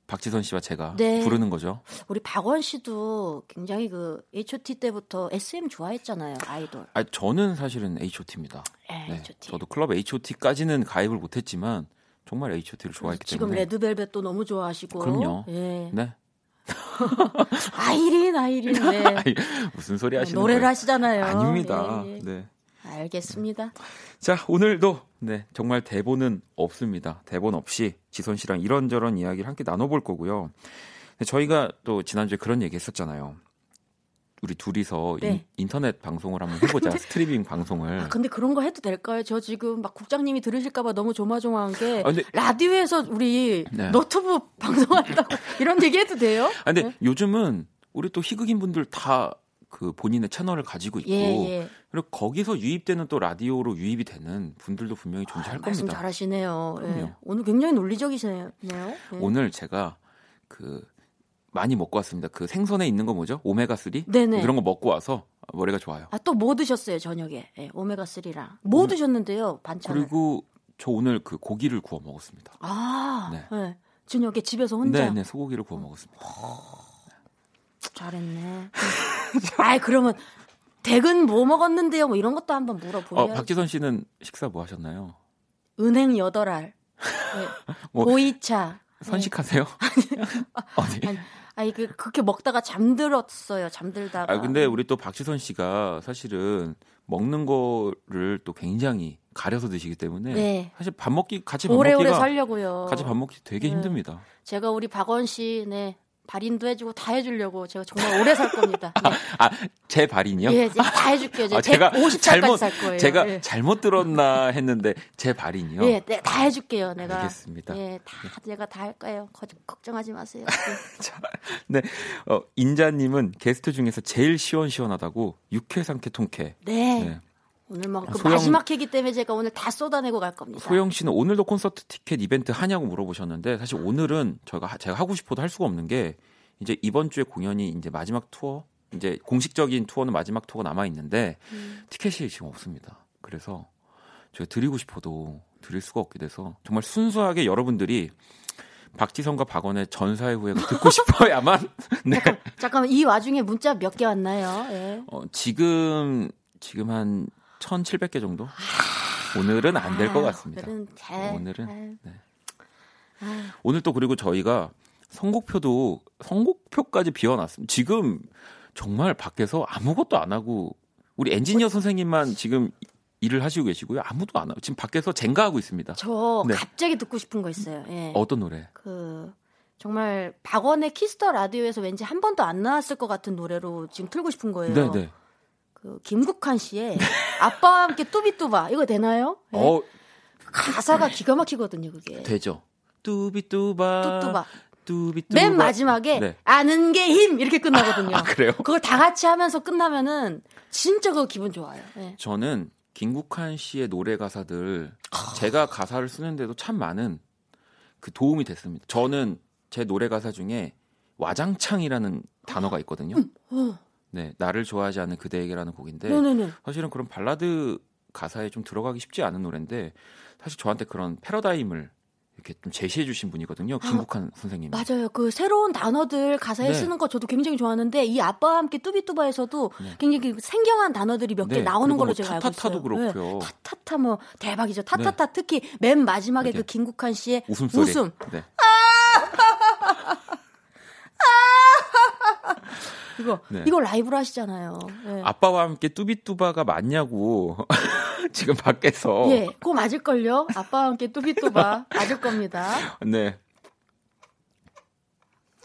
Speaker 1: 박지선 씨와 제가 네. 부르는 거죠.
Speaker 3: 우리 박원 씨도 굉장히 그 H.O.T 때부터 SM 좋아했잖아요, 아이돌.
Speaker 1: 아, 저는 사실은 H.O.T입니다. 네, 네. H.O.T. 저도 클럽 H.O.T까지는 가입을 못했지만 정말 H.O.T를 좋아했기
Speaker 3: 지금
Speaker 1: 때문에.
Speaker 3: 지금 레드벨벳도 너무 좋아하시고.
Speaker 1: 그럼요. 예. 네.
Speaker 3: 아이린, 아이린. 네.
Speaker 1: 무슨 소리 하시는
Speaker 3: 노래를
Speaker 1: 거예요?
Speaker 3: 하시잖아요.
Speaker 1: 아닙니다.
Speaker 3: 네.
Speaker 1: 네.
Speaker 3: 알겠습니다.
Speaker 1: 자, 오늘도 네, 정말 대본은 없습니다. 대본 없이 지선 씨랑 이런저런 이야기를 함께 나눠볼 거고요. 저희가 또 지난주에 그런 얘기 했었잖아요. 우리 둘이서 네. 인, 터넷 방송을 한번 해보자 스트리밍 방송을.
Speaker 3: 아, 근데 그런 거 해도 될까요? 저 지금 막 국장님이 들으실까봐 너무 조마조마한 게 아, 근데, 라디오에서 우리 네. 너튜브 방송한다고 이런 얘기 해도 돼요?
Speaker 1: 아, 근데 네? 요즘은 우리 또 희극인 분들 다 그 본인의 채널을 가지고 있고 예, 예. 그리고 거기서 유입되는 또 라디오로 유입이 되는 분들도 분명히 존재할 아,
Speaker 3: 말씀
Speaker 1: 겁니다.
Speaker 3: 잘하시네요. 예. 오늘 굉장히 논리적이시네요. 네.
Speaker 1: 오늘 제가 그 많이 먹고 왔습니다. 그 생선에 있는 거 뭐죠? 오메가 3? 네네. 그런 거 먹고 와서 머리가 좋아요.
Speaker 3: 아 또 뭐 드셨어요 저녁에? 네, 오메가 3랑 뭐 음, 드셨는데요 반찬?
Speaker 1: 그리고 저 오늘 그 고기를 구워 먹었습니다.
Speaker 3: 아, 네. 네. 저녁에 집에서 혼자.
Speaker 1: 네, 네 소고기를 구워 먹었습니다.
Speaker 3: 잘했네. 아이 그러면 댁은 뭐 먹었는데요? 뭐 이런 것도 한번 물어보요. 어,
Speaker 1: 박지선 씨는 식사 뭐 하셨나요?
Speaker 3: 은행 8알, 네. 뭐, 보이차.
Speaker 1: 선식하세요?
Speaker 3: 네. 어디? 아니, 아니 그 그렇게 먹다가 잠들었어요. 잠들다가.
Speaker 1: 아 근데 우리 또 박지선 씨가 사실은 먹는 거를 또 굉장히 가려서 드시기 때문에 네. 사실 밥 먹기 같이 밥
Speaker 3: 오래오래 먹기가 살려고요.
Speaker 1: 같이 밥 먹기 되게 네. 힘듭니다.
Speaker 3: 제가 우리 박원 씨 네. 발인도 해주고 다 해주려고 제가 정말 오래 살 겁니다. 네.
Speaker 1: 아, 제 발인이요?
Speaker 3: 예, 다 해줄게요. 아, 제가 50살까지 잘못, 살 거예요.
Speaker 1: 제가 예. 잘못 들었나 했는데 제 발인이요?
Speaker 3: 예, 네, 다 해줄게요. 내가.
Speaker 1: 알겠습니다.
Speaker 3: 예, 다 제가 다 할 거예요. 걱정하지 마세요.
Speaker 1: 네. 자, 네, 어, 인자님은 게스트 중에서 제일 시원시원하다고 육회 상쾌 통쾌.
Speaker 3: 네. 네. 오늘 막그 소영... 마지막 회기 때문에 제가 오늘 다 쏟아내고 갈 겁니다.
Speaker 1: 소영 씨는 오늘도 콘서트 티켓 이벤트 하냐고 물어보셨는데 사실 오늘은 저희가 제가 하고 싶어도 할 수가 없는 게 이제 이번 주에 공연이 이제 마지막 투어 이제 공식적인 투어는 마지막 투어가 남아 있는데 음. 티켓이 지금 없습니다. 그래서 제가 드리고 싶어도 드릴 수가 없게 돼서 정말 순수하게 여러분들이 박지성과 박원의 전사의 후회가 듣고 싶어야만
Speaker 3: 네. 잠깐, 잠깐만 이 와중에 문자 몇 개 왔나요? 예.
Speaker 1: 어, 지금 지금 한 1,700개 정도? 오늘은 안 될 것 같습니다. 오늘은, 잘... 오늘은 네. 오늘 또 그리고 저희가 선곡표도 선곡표까지 비워놨습니다. 지금 정말 밖에서 아무것도 안 하고 우리 엔지니어 선생님만 지금 일을 하시고 계시고요. 아무도 안 하고 지금 밖에서 젠가하고 있습니다.
Speaker 3: 저 네. 갑자기 듣고 싶은 거 있어요. 예.
Speaker 1: 어떤 노래?
Speaker 3: 그 정말 박원의 키스 더 라디오에서 왠지 한 번도 안 나왔을 것 같은 노래로 지금 틀고 싶은 거예요. 네, 네. 그 김국환 씨의 아빠와 함께 뚜비뚜바 이거 되나요? 네. 어 가사가 기가 막히거든요, 그게.
Speaker 1: 되죠. 뚜비뚜바.
Speaker 3: 뚜뚜바. 뚜비뚜바. 맨 마지막에 네. 아는 게 힘 이렇게 끝나거든요.
Speaker 1: 아, 그래요?
Speaker 3: 그걸 다 같이 하면서 끝나면은 진짜 그 기분 좋아요. 네.
Speaker 1: 저는 김국환 씨의 노래 가사들 제가 가사를 쓰는데도 참 많은 그 도움이 됐습니다. 저는 제 노래 가사 중에 와장창이라는 단어가 있거든요. 음, 어. 네, 나를 좋아하지 않는 그대에게라는 곡인데 네네네. 사실은 그런 발라드 가사에 좀 들어가기 쉽지 않은 노래인데 사실 저한테 그런 패러다임을 이렇게 좀 제시해 주신 분이거든요. 아, 김국환 아, 선생님.
Speaker 3: 맞아요. 그 새로운 단어들 가사에 네. 쓰는 거 저도 굉장히 좋아하는데 이 아빠와 함께 뚜비뚜바에서도 네. 굉장히 그 생경한 단어들이 몇개 네. 나오는 걸로 뭐 제가 알고 있어요.
Speaker 1: 타타도 그렇고요. 네.
Speaker 3: 타타타 뭐 대박이죠. 타타타 네. 특히 맨 마지막에 그 김국환 씨의 웃음소리. 웃음. 네. 아! 이거 네. 이거 라이브로 하시잖아요. 네.
Speaker 1: 아빠와 함께 뚜비뚜바가 맞냐고 지금 밖에서.
Speaker 3: 예, 그거 맞을 걸요. 아빠와 함께 뚜비뚜바 맞을 겁니다.
Speaker 1: 네.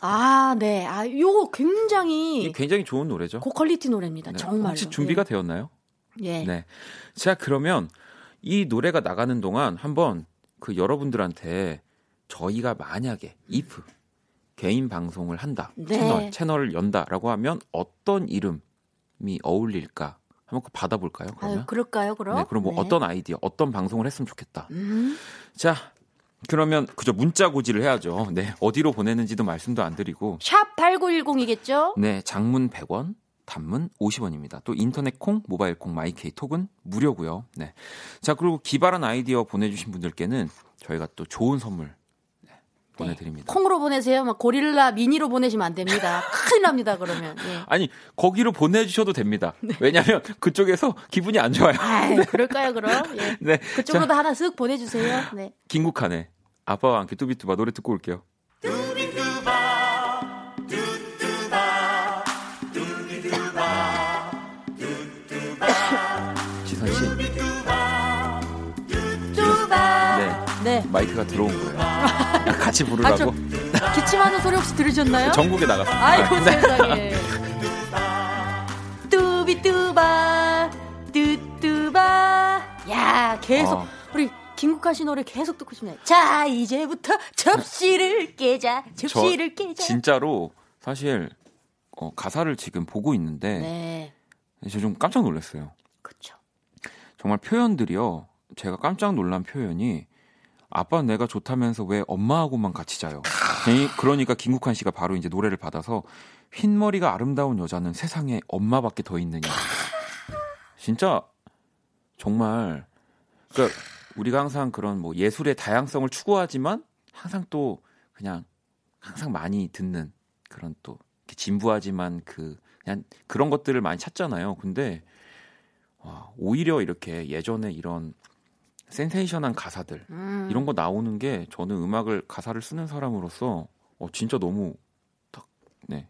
Speaker 3: 아, 네. 아, 요거 굉장히
Speaker 1: 굉장히 좋은 노래죠.
Speaker 3: 고퀄리티 노래입니다. 네. 정말.
Speaker 1: 혹시 준비가 예. 되었나요?
Speaker 3: 예.
Speaker 1: 네. 자, 그러면 이 노래가 나가는 동안 한번 그 여러분들한테 저희가 만약에 if 개인 방송을 한다. 네. 채널, 채널을 연다라고 하면 어떤 이름이 어울릴까? 한번 받아볼까요? 그러면?
Speaker 3: 아유, 그럴까요, 그럼?
Speaker 1: 네, 그럼 뭐 네. 어떤 아이디어, 어떤 방송을 했으면 좋겠다. 음. 자, 그러면 그저 문자 고지를 해야죠. 네, 어디로 보내는지도 말씀도 안 드리고.
Speaker 3: 샵 8910이겠죠?
Speaker 1: 네, 장문 100원, 단문 50원입니다. 또 인터넷 콩, 모바일 콩, 마이케이 톡은 무료고요. 네. 자, 그리고 기발한 아이디어 보내주신 분들께는 저희가 또 좋은 선물 보내드립니다.
Speaker 3: 콩으로 보내세요. 막 고릴라 미니로 보내시면 안 됩니다. 큰일 납니다. 그러면. 예.
Speaker 1: 아니 거기로 보내주셔도 됩니다. 네. 왜냐하면 그쪽에서 기분이 안 좋아요.
Speaker 3: 아 네. 그럴까요, 그럼? 예. 네. 그쪽으로도 자, 하나 쓱 보내주세요. 네.
Speaker 1: 김국한의 아빠와 함께 뚜비뚜바 노래 듣고 올게요. 마이크가 들어온 거예요. 같이 부르라고.
Speaker 3: 아, 기침하는 소리 혹시 들으셨나요?
Speaker 1: 전국에 나갔어요.
Speaker 3: 아이고 네. 세상에. 뚜비뚜바 뚜뚜바 야 계속 어. 우리 김국환 씨 노래 계속 듣고 싶네. 자 이제부터 접시를 깨자 접시를 깨자.
Speaker 1: 진짜로 사실 어, 가사를 지금 보고 있는데 네. 저좀 깜짝 놀랐어요.
Speaker 3: 그렇죠.
Speaker 1: 정말 표현들이요. 제가 깜짝 놀란 표현이 아빠 내가 좋다면서 왜 엄마하고만 같이 자요. 그러니까 김국환 씨가 바로 이제 노래를 받아서 흰머리가 아름다운 여자는 세상에 엄마밖에 더 있느냐. 진짜 정말 그러니까 우리가 항상 그런 뭐 예술의 다양성을 추구하지만 항상 또 그냥 항상 많이 듣는 그런 또 진부하지만 그 그냥 그런 것들을 많이 찾잖아요. 근데 와, 오히려 이렇게 예전에 이런 센세이션한 가사들 음. 이런 거 나오는 게 저는 음악을 가사를 쓰는 사람으로서 어, 진짜 너무 딱 네.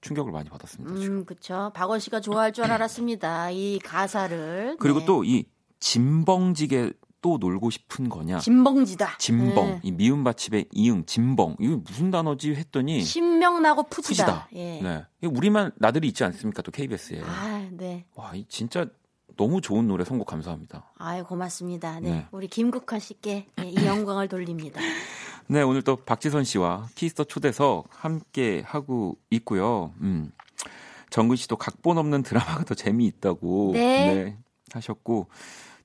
Speaker 1: 충격을 많이 받았습니다.
Speaker 3: 음, 그렇죠. 박원 씨가 좋아할 줄 알았습니다. 이 가사를.
Speaker 1: 그리고 네. 또이 짐벙지게 또 놀고 싶은 거냐?
Speaker 3: 짐벙지다.
Speaker 1: 짐벙. 네. 이 미음 받침의 이응 짐벙. 이거 무슨 단어지 했더니
Speaker 3: 신명나고 푸지다. 푸지다. 예.
Speaker 1: 네. 우리만 나들이 있지 않습니까? 또 KBS에.
Speaker 3: 아, 네.
Speaker 1: 와, 이 진짜 너무 좋은 노래 선곡 감사합니다.
Speaker 3: 아유, 고맙습니다. 네. 네. 우리 김국환 씨께 네, 이 영광을 돌립니다.
Speaker 1: 네, 오늘 또 박지선 씨와 Kiss the 초대석 함께 하고 있고요. 음. 정근 씨도 각본 없는 드라마가 더 재미있다고 네. 네, 하셨고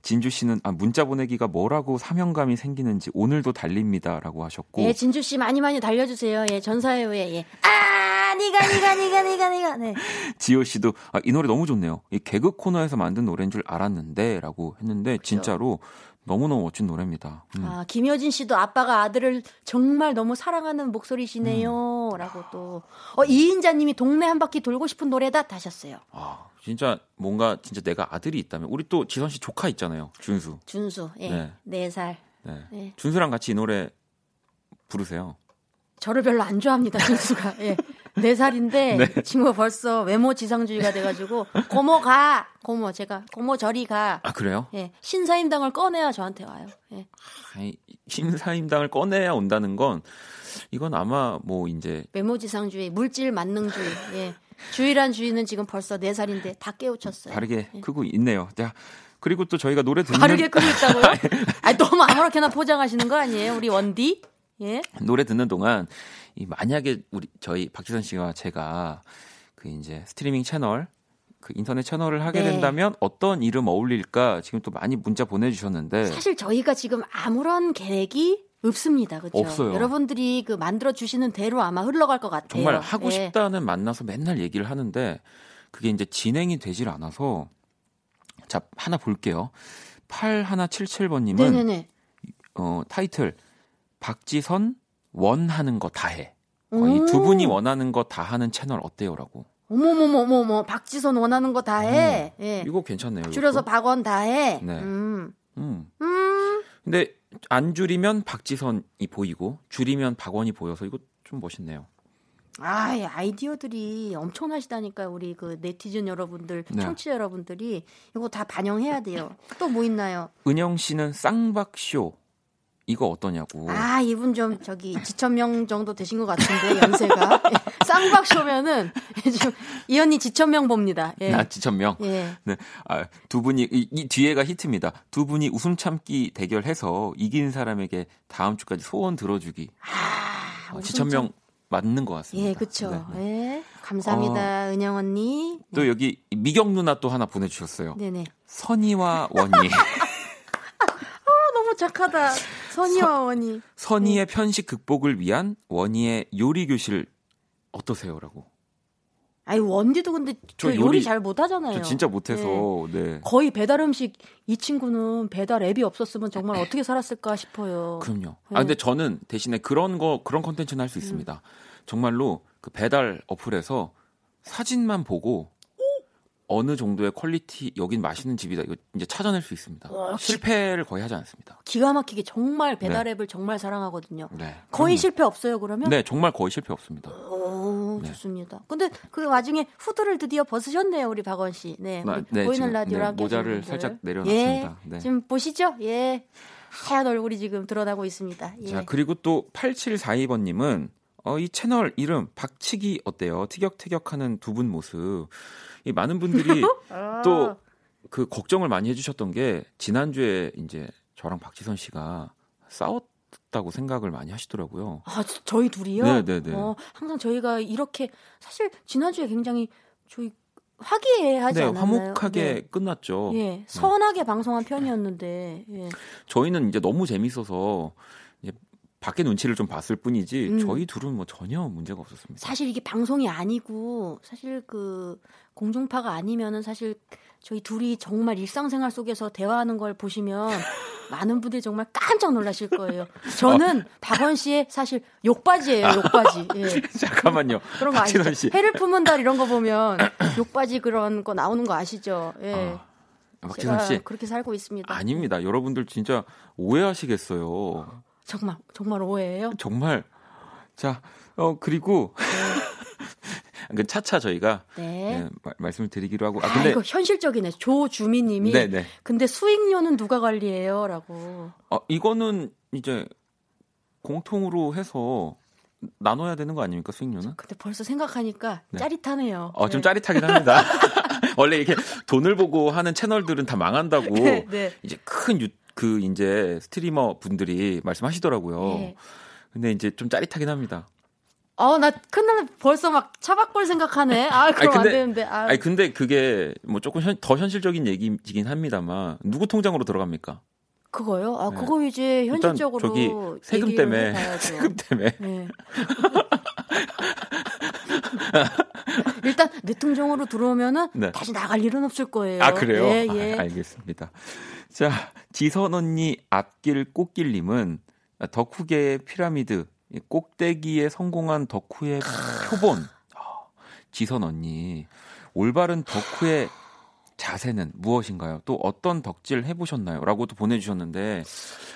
Speaker 1: 진주 씨는 아, 문자 보내기가 뭐라고 사명감이 생기는지 오늘도 달립니다라고 하셨고.
Speaker 3: 예, 진주 씨 많이 많이 달려주세요. 예, 전사회에 예. 아, 니가 니가 니가 니가 니가. 네.
Speaker 1: 지호 씨도 아, 이 노래 너무 좋네요. 이 개그 코너에서 만든 노래인 줄 알았는데라고 했는데 그렇죠. 진짜로 너무너무 멋진 노래입니다.
Speaker 3: 음. 아, 김효진 씨도 아빠가 아들을 정말 너무 사랑하는 목소리시네요. 음. 라고 또. 어, 이인자 님이 동네 한 바퀴 돌고 싶은 노래다 다셨어요.
Speaker 1: 아, 진짜 뭔가 진짜 내가 아들이 있다면. 우리 또 지선 씨 조카 있잖아요. 준수.
Speaker 3: 준수, 예. 네. 4살.
Speaker 1: 네. 네. 준수랑 같이 이 노래 부르세요.
Speaker 3: 저를 별로 안 좋아합니다, 준수가. 예. 4살인데 네. 친구가 벌써 외모 지상주의가 돼가지고 고모 가 고모 제가 고모 저리 가.
Speaker 1: 아 그래요?
Speaker 3: 예 신사임당을 꺼내야 저한테 와요. 예.
Speaker 1: 아니, 신사임당을 꺼내야 온다는 건 이건 아마 뭐 이제
Speaker 3: 외모 지상주의, 물질 만능주의. 예. 주의란 주의는 지금 벌써 4살인데 다 깨우쳤어요.
Speaker 1: 다르게 예. 크고 있네요. 자. 그리고 또 저희가 노래 듣는
Speaker 3: 다르게 크고 있다고요? 아 너무 아무렇게나 포장하시는 거 아니에요, 우리 원디? 예.
Speaker 1: 노래 듣는 동안 이 만약에 우리 저희 박지선 씨와 제가 그 이제 스트리밍 채널 그 인터넷 채널을 하게 네. 된다면 어떤 이름 어울릴까 지금 또 많이 문자 보내주셨는데
Speaker 3: 사실 저희가 지금 아무런 계획이 없습니다. 그렇죠?
Speaker 1: 없어요.
Speaker 3: 여러분들이 그 만들어 주시는 대로 아마 흘러갈 것 같아요.
Speaker 1: 정말 하고 네. 싶다는 만나서 맨날 얘기를 하는데 그게 이제 진행이 되질 않아서 자 하나 볼게요. 8177번님은 네네네. 어 타이틀 박지선 원하는 거 다 해. 거의 두 분이 원하는 거 다 하는 채널 어때요라고.
Speaker 3: 어머머머머머 박지선 원하는 거 다 해. 음, 예.
Speaker 1: 이거 괜찮네요.
Speaker 3: 줄여서 이것도. 박원 다 해.
Speaker 1: 네. 음. 음. 음. 근데 안 줄이면 박지선이 보이고 줄이면 박원이 보여서 이거 좀 멋있네요.
Speaker 3: 아, 아이디어들이 엄청나시다니까 우리 그 네티즌 여러분들, 네. 청취자 여러분들이 이거 다 반영해야 돼요. 또 뭐 있나요?
Speaker 1: 은영 씨는 쌍박쇼 이거 어떠냐고.
Speaker 3: 아, 이분 좀 저기 지천명 정도 되신 것 같은데 연세가 예, 쌍박 쇼면은 지금 이 언니 지천명 봅니다.
Speaker 1: 예. 아, 지천명. 예. 네. 아, 두 분이 이, 이, 뒤에가 히트입니다. 두 분이 웃음 참기 대결해서 이긴 사람에게 다음 주까지 소원 들어주기. 아, 어, 지천명 참... 맞는 것 같습니다.
Speaker 3: 예, 그렇죠. 네, 네. 예. 감사합니다, 어, 은영 언니.
Speaker 1: 또 여기 미경 누나 또 하나 보내주셨어요.
Speaker 3: 네네.
Speaker 1: 선희와 원희.
Speaker 3: 너무 착하다. 선희와 원희.
Speaker 1: 선희의 네. 편식 극복을 위한 원희의 요리 교실 어떠세요라고.
Speaker 3: 아니 원디도 근데 저 요리, 요리 잘 못하잖아요.
Speaker 1: 저 진짜 못해서 네. 네.
Speaker 3: 거의 배달 음식 이 친구는 배달 앱이 없었으면 정말 어떻게 살았을까 싶어요.
Speaker 1: 그럼요. 네. 아 근데 저는 대신에 그런 거 그런 컨텐츠는 할 수 있습니다. 음. 정말로 그 배달 어플에서 사진만 보고 어느 정도의 quality 여긴 맛있는 집이다 이거 이제 찾아낼 수 있습니다. 와, 실패를 거의 하지 않습니다.
Speaker 3: 기가 막히게 정말 배달 앱을 네. 정말 사랑하거든요. 네, 거의 실패 없어요 그러면?
Speaker 1: 네, 정말 거의 실패 없습니다.
Speaker 3: 오, 네. 좋습니다. 근데 그 와중에 후드를 드디어 벗으셨네요 우리 박원 씨. 네, 나, 네 보이는 라디오랑
Speaker 1: 네, 모자를 살짝 내려놨습니다.
Speaker 3: 예, 네. 지금 보시죠. 예. 하얀 얼굴이 지금 드러나고 있습니다.
Speaker 1: 예. 자, 그리고 또 8742번님은 어, 이 채널 이름 박치기 어때요? 티격태격하는 두 분 모습. 이 많은 분들이 아. 또그 걱정을 많이 해주셨던 게 지난주에 이제 저랑 박지선 씨가 싸웠 다고 생각을 많이 하시더라고요.
Speaker 3: 아, 저희 둘이요?
Speaker 1: 네 네 네.
Speaker 3: 어, 항상 저희가 이렇게 사실 지난주에 굉장히 저희 화기애애하지 네, 않았나요?
Speaker 1: 화목하게 네. 끝났죠.
Speaker 3: 예, 네. 선하게 네. 방송한 편이었는데 예.
Speaker 1: 저희는 이제 너무 재밌어서 밖에 눈치를 좀 봤을 뿐이지 음. 저희 둘은 뭐 전혀 문제가 없었습니다.
Speaker 3: 사실 이게 방송이 아니고 사실 그 공중파가 아니면은 사실 저희 둘이 정말 일상생활 속에서 대화하는 걸 보시면 많은 분들이 정말 깜짝 놀라실 거예요. 저는 어. 박원 씨의 사실 욕바지예요, 욕바지. 예.
Speaker 1: 잠깐만요.
Speaker 3: 그런 거 아시죠? 씨. 해를 품은 달 이런 거 보면 욕바지 그런 거 나오는 거 아시죠? 예.
Speaker 1: 아, 박지선 씨
Speaker 3: 그렇게 살고 있습니다.
Speaker 1: 아닙니다. 여러분들 진짜 오해하시겠어요.
Speaker 3: 정말 정말 오해예요?
Speaker 1: 정말 자, 어 그리고 네. 그 차차 저희가 네. 네, 말씀을 드리기로 하고.
Speaker 3: 아, 근데 아, 이거 현실적이네. 조주민님이. 네네. 네. 근데 수익료는 누가 관리해요?라고.
Speaker 1: 어, 이거는 이제 공통으로 해서 나눠야 되는 거 아닙니까 수익료는?
Speaker 3: 근데 벌써 생각하니까 네. 짜릿하네요.
Speaker 1: 어, 좀 네. 짜릿하긴 합니다. 원래 이렇게 돈을 보고 하는 채널들은 다 망한다고 네, 네. 이제 큰 유, 그 이제 스트리머 분들이 말씀하시더라고요. 네. 근데 이제 좀 짜릿하긴 합니다.
Speaker 3: 어, 나 큰일 벌써 막 차박벌 생각하네. 아, 그럼 아니, 근데, 안 되는데. 아.
Speaker 1: 아니, 근데 그게 뭐 조금 현, 더 현실적인 얘기이긴 합니다만, 누구 통장으로 들어갑니까?
Speaker 3: 그거요? 아, 네. 그거 이제 현실적으로.
Speaker 1: 저기 세금 때문에. 세금 때문에. 네.
Speaker 3: 일단 내 통장으로 들어오면은 네. 다시 나갈 일은 없을 거예요.
Speaker 1: 아, 그래요? 예, 예. 아, 알겠습니다. 자, 지선 언니 앞길 꽃길님은 덕후계의 피라미드 꼭대기에 성공한 덕후의 표본. 아, 지선 언니. 올바른 덕후의 자세는 무엇인가요? 또 어떤 덕질 해보셨나요? 라고도 보내주셨는데.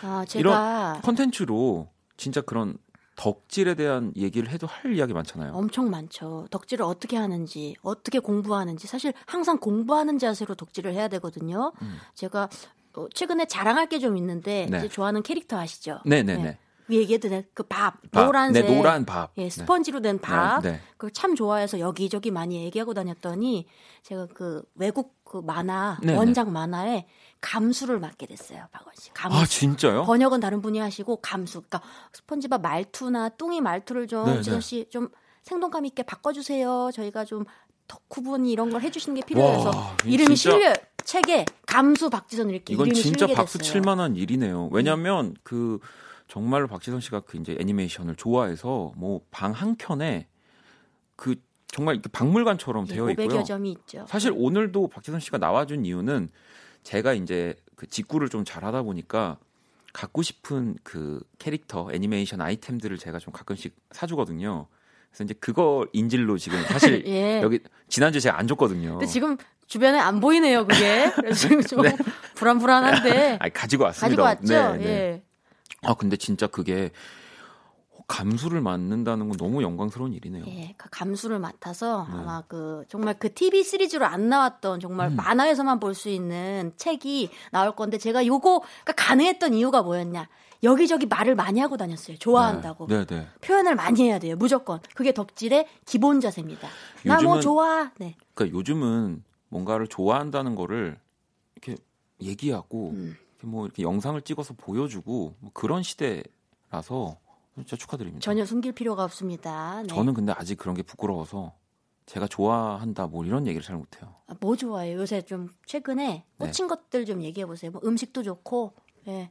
Speaker 1: 아, 제가. 이런 컨텐츠로 진짜 그런 덕질에 대한 얘기를 해도 할 이야기 많잖아요.
Speaker 3: 엄청 많죠. 덕질을 어떻게 하는지, 어떻게 공부하는지. 사실 항상 공부하는 자세로 덕질을 해야 되거든요. 음. 제가 어, 최근에 자랑할 게 좀 있는데 네. 이제 좋아하는 캐릭터 아시죠?
Speaker 1: 네네네. 네.
Speaker 3: 얘기해도 돼. 그 밥, 밥. 노란색.
Speaker 1: 네, 노란 밥.
Speaker 3: 예, 스펀지로 된 밥. 네. 그걸 참 좋아해서 여기저기 많이 얘기하고 다녔더니 제가 그 외국 그 만화, 네네. 원작 만화에 감수를 맡게 됐어요, 박원 씨. 감수.
Speaker 1: 아, 진짜요?
Speaker 3: 번역은 다른 분이 하시고 감수. 그러니까 스펀지밥 말투나 뚱이 말투를 좀 지선 씨 좀 생동감 있게 바꿔주세요. 저희가 좀 덕후분이 이런 걸 해주시는 게 필요해서 이름이 진짜... 실려 책에 감수 박지선 이렇게
Speaker 1: 이건
Speaker 3: 이름이
Speaker 1: 진짜
Speaker 3: 박수
Speaker 1: 칠 만한 일이네요. 왜냐하면 음. 그 정말로 박지선 씨가 그 이제 애니메이션을 좋아해서 뭐 방 한 켠에 그 정말 박물관처럼 되어 있고요.
Speaker 3: 500여 점이 있죠.
Speaker 1: 사실 오늘도 박지선 씨가 나와준 이유는 제가 이제 그 직구를 좀 잘하다 보니까 갖고 싶은 그 캐릭터 애니메이션 아이템들을 제가 좀 가끔씩 사주거든요. 그래서 이제 그거 인질로 지금 사실 예. 여기 지난주에 제가 안 줬거든요.
Speaker 3: 근데 지금 주변에 안 보이네요, 그게. 지금 좀 네. 불안불안한데.
Speaker 1: 아니, 가지고 왔습니다.
Speaker 3: 가지고 왔죠. 네, 네. 예.
Speaker 1: 아 근데 진짜 그게 감수를 맡는다는 건 너무 영광스러운 일이네요.
Speaker 3: 예, 그 감수를 맡아서 네. 아마 그 정말 그 TV 시리즈로 안 나왔던 정말 음. 만화에서만 볼 수 있는 책이 나올 건데 제가 요거 그러니까 가능했던 이유가 뭐였냐? 여기저기 말을 많이 하고 다녔어요. 좋아한다고.
Speaker 1: 네, 네, 네.
Speaker 3: 표현을 많이 해야 돼요. 무조건. 그게 덕질의 기본 자세입니다. 나 뭐 좋아. 네.
Speaker 1: 그러니까 요즘은 뭔가를 좋아한다는 거를 이렇게 얘기하고 음. 뭐 이렇게 영상을 찍어서 보여주고 뭐 그런 시대라서 진짜 축하드립니다.
Speaker 3: 전혀 숨길 필요가 없습니다.
Speaker 1: 네. 저는 근데 아직 그런 게 부끄러워서 제가 좋아한다 뭐 이런 얘기를 잘 못해요.
Speaker 3: 아, 뭐 좋아해요? 요새 좀 최근에 꽂힌 네. 것들 좀 얘기해 보세요. 뭐 음식도 좋고, 예.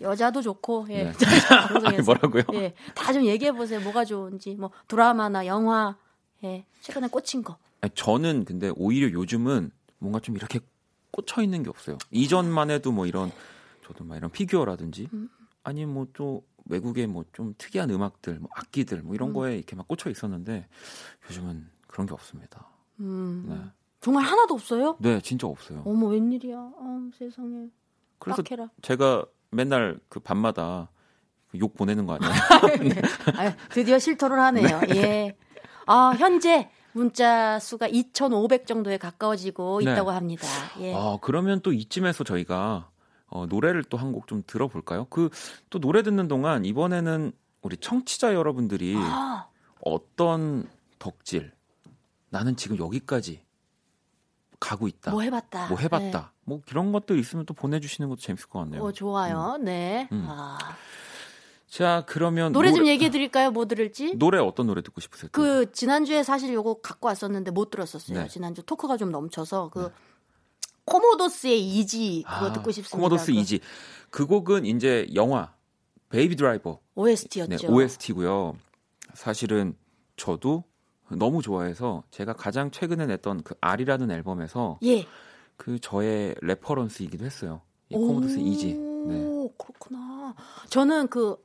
Speaker 3: 여자도 좋고, 예. 네.
Speaker 1: 뭐라고요?
Speaker 3: 예. 다 좀 얘기해 보세요. 뭐가 좋은지, 뭐 드라마나 영화, 예. 최근에 꽂힌 거.
Speaker 1: 아니, 저는 근데 오히려 요즘은 뭔가 좀 이렇게 꽂혀 있는 게 없어요. 이전만 해도 뭐 이런 저도 막 이런 피규어라든지 음. 아니면 뭐또 외국의 뭐 좀 특이한 음악들, 뭐 악기들 뭐 이런 음. 거에 이렇게 막 꽂혀 있었는데 요즘은 그런 게 없습니다.
Speaker 3: 음. 네. 정말 하나도 없어요?
Speaker 1: 네, 진짜 없어요.
Speaker 3: 어머 웬일이야? 어, 세상에.
Speaker 1: 그래서 빡해라. 제가 맨날 그 밤마다 욕 보내는 거 아니에요?
Speaker 3: 네. 아, 드디어 실토를 하네요. 네. 예. 아, 현재 문자 수가 2,500 정도에 가까워지고 네. 있다고 합니다. 예.
Speaker 1: 아, 그러면 또 이쯤에서 저희가 어, 노래를 또 한 곡 좀 들어볼까요? 그 또 노래 듣는 동안 이번에는 우리 청취자 여러분들이 아. 어떤 덕질 나는 지금 여기까지 가고 있다.
Speaker 3: 뭐 해봤다.
Speaker 1: 뭐 해봤다. 네. 뭐 그런 것들 있으면 또 보내주시는 것도 재밌을 것 같네요.
Speaker 3: 어, 좋아요. 음. 네. 음. 아.
Speaker 1: 자, 그러면
Speaker 3: 노래, 노래 좀 얘기해 드릴까요? 뭐 들을지?
Speaker 1: 노래 어떤 노래 듣고 싶으세요?
Speaker 3: 그 지난주에 사실 요거 갖고 왔었는데 못 들었었어요. 네. 지난주 토크가 좀 넘쳐서 그 네. Commodores의 Easy 그거 아, 듣고 싶습니다.
Speaker 1: Commodores 그. Easy. 그 곡은 이제 영화 Baby Driver
Speaker 3: OST였죠.
Speaker 1: 네, OST고요. 사실은 저도 너무 좋아해서 제가 가장 최근에 냈던 그 R이라는 앨범에서 예. 그 저의 reference이기도 했어요. 이 Commodores Easy. 네.
Speaker 3: 그렇구나. 저는 그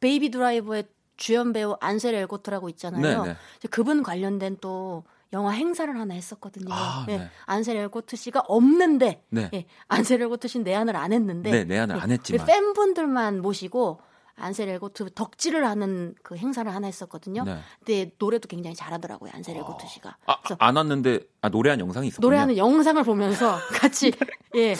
Speaker 3: Baby Driver의 주연 배우 안셀 엘고트라고 있잖아요. 네네. 네. 그분 관련된 또 영화 행사를 하나 했었거든요. 아, 네. 네. 안셀 엘고트 씨가 없는데 네. 예, 안셀 엘고트 씨는 내한을 안 했는데
Speaker 1: 네, 내한을 예, 안 했지만
Speaker 3: 팬분들만 모시고 안셀 엘고트 덕질을 하는 그 행사를 하나 했었거든요. 네. 근데 노래도 굉장히 잘하더라고요. 안셀 엘고트 씨가.
Speaker 1: 아, 안 왔는데 아, 노래한 영상이 있었군요.
Speaker 3: 노래하는 영상을 보면서 같이 예.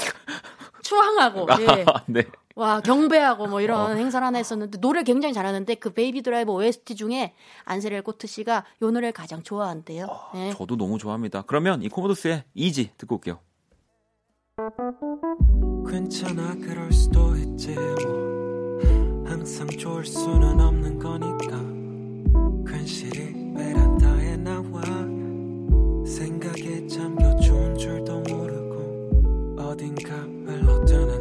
Speaker 3: 추앙하고 예. 네. 와 경배하고 뭐 이런 어. 행사를 하나 했었는데 노래 굉장히 잘하는데 그 Baby Driver OST 중에 안셀 엘고트 씨가 요 노래를 가장 좋아한대요. 어,
Speaker 1: 네. 저도 너무 좋아합니다. 그러면 이 Commodores의 Easy 듣고 올게요. 괜찮아 그럴 수도 있지 뭐 항상 좋을 수는 없는 거니까 괜시리 베란다에 나와 생각에 잠겨 좋은 줄도 모르고 어딘가 흘러드는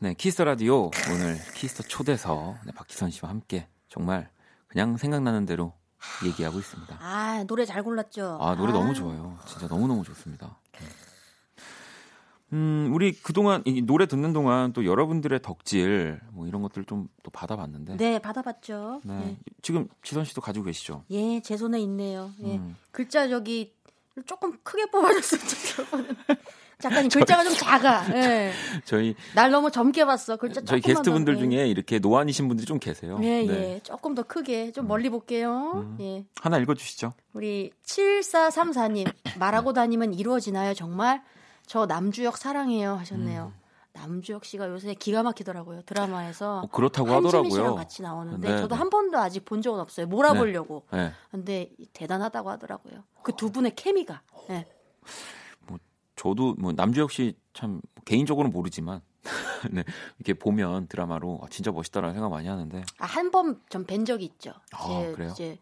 Speaker 1: 네, Kiss the 라디오 오늘 Kiss the 초대석 네, 박지선 씨와 함께 정말 그냥 생각나는 대로 얘기하고 있습니다.
Speaker 3: 아 노래 잘 골랐죠.
Speaker 1: 아 노래 아. 너무 좋아요. 진짜 너무 너무 좋습니다. 음, 우리 그동안 이 노래 듣는 동안 또 여러분들의 덕질 뭐 이런 것들 좀 또 받아봤는데.
Speaker 3: 네, 받아봤죠.
Speaker 1: 네. 네. 지금 지선 씨도 가지고 계시죠?
Speaker 3: 예, 제 손에 있네요. 예. 음. 글자 저기 조금 크게 뽑아줬으면 좋겠어요. 작가님 글자가 좀 작아. 예.
Speaker 1: 저희
Speaker 3: 날 너무 젊게 봤어. 글자
Speaker 1: 저희 게스트분들 더, 중에 이렇게 노안이신 분들이 좀 계세요.
Speaker 3: 예, 네. 예. 조금 더 크게 좀 멀리 볼게요. 음. 예.
Speaker 1: 하나 읽어 주시죠.
Speaker 3: 우리 7434님 말하고 다니면 이루어지나요, 정말? 저 남주혁 사랑해요 하셨네요. 음. 남주혁 씨가 요새 기가 막히더라고요 드라마에서
Speaker 1: 어, 그렇다고 하더라고요.
Speaker 3: 씨랑 같이 나오는데 네, 저도 네. 한 번도 아직 본 적은 없어요. 몰아보려고. 네. 네. 근데 대단하다고 하더라고요. 그 두 분의 케미가. 네.
Speaker 1: 저도 뭐 남주혁 씨 참 개인적으로는 모르지만 네, 이렇게 보면 드라마로 아, 진짜 멋있다라는 생각 많이 하는데
Speaker 3: 아, 한 번 전 뵌 적이 있죠.
Speaker 1: 아,
Speaker 3: 제,
Speaker 1: 그래요?
Speaker 3: 이제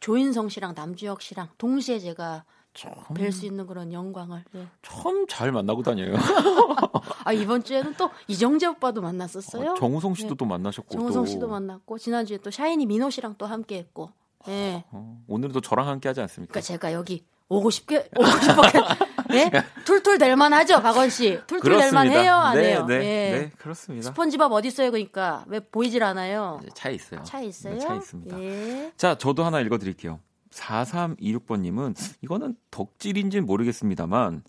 Speaker 3: 조인성 씨랑 남주혁 씨랑 동시에 제가 뵐 수 있는 그런 영광을 네.
Speaker 1: 참잘 만나고 다녀요.
Speaker 3: 아 이번 주에는 또 이정재 오빠도 만났었어요. 어,
Speaker 1: 정우성 씨도 네. 또 만나셨고
Speaker 3: 정우성 또. 씨도 만났고 지난 주에 또 샤이니 민호 씨랑 또 함께했고. 네.
Speaker 1: 어, 오늘도 저랑 함께하지 않습니까?
Speaker 3: 그러니까 제가 여기 오고 싶게 오고 싶게 네? 툴툴 될만 하죠, 박원 씨. 툴툴 될만 해요, 안
Speaker 1: 네,
Speaker 3: 해요?
Speaker 1: 네, 예. 네, 그렇습니다.
Speaker 3: 스펀지밥 어디 있어요, 그러니까 왜 보이질 않아요?
Speaker 1: 차에 있어요.
Speaker 3: 차에 있어요.
Speaker 1: 네, 차에 있습니다. 예. 자, 저도 하나 읽어 드릴게요. 4326번님은 이거는 덕질인지는 모르겠습니다만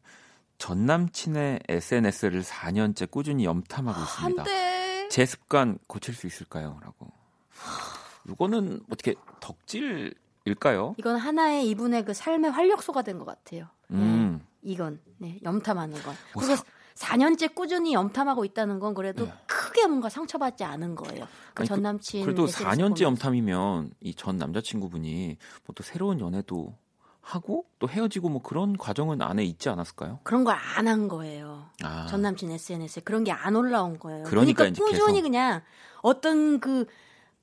Speaker 1: 전 남친의 SNS를 4년째 꾸준히 염탐하고 있습니다. 제 습관 고칠 수 있을까요?라고. 이거는 어떻게 덕질 일까요?
Speaker 3: 이건 하나의 이분의 그 삶의 활력소가 된 것 같아요. 음. 네, 이건 네, 염탐하는 건. 뭐 그리고 4년째 꾸준히 염탐하고 있다는 건 그래도 네. 크게 뭔가 상처받지 않은 거예요. 그전 그 남친
Speaker 1: 그래도 4년째 염탐이면 이 전 남자친구분이 뭐 또 새로운 연애도 하고 또 헤어지고 뭐 그런 과정은 안에 있지 않았을까요?
Speaker 3: 그런 걸 안 한 거예요. 아. 전 남친 SNS에 그런 게 안 올라온 거예요. 그러니까, 그러니까 꾸준히 계속. 그냥 어떤 그그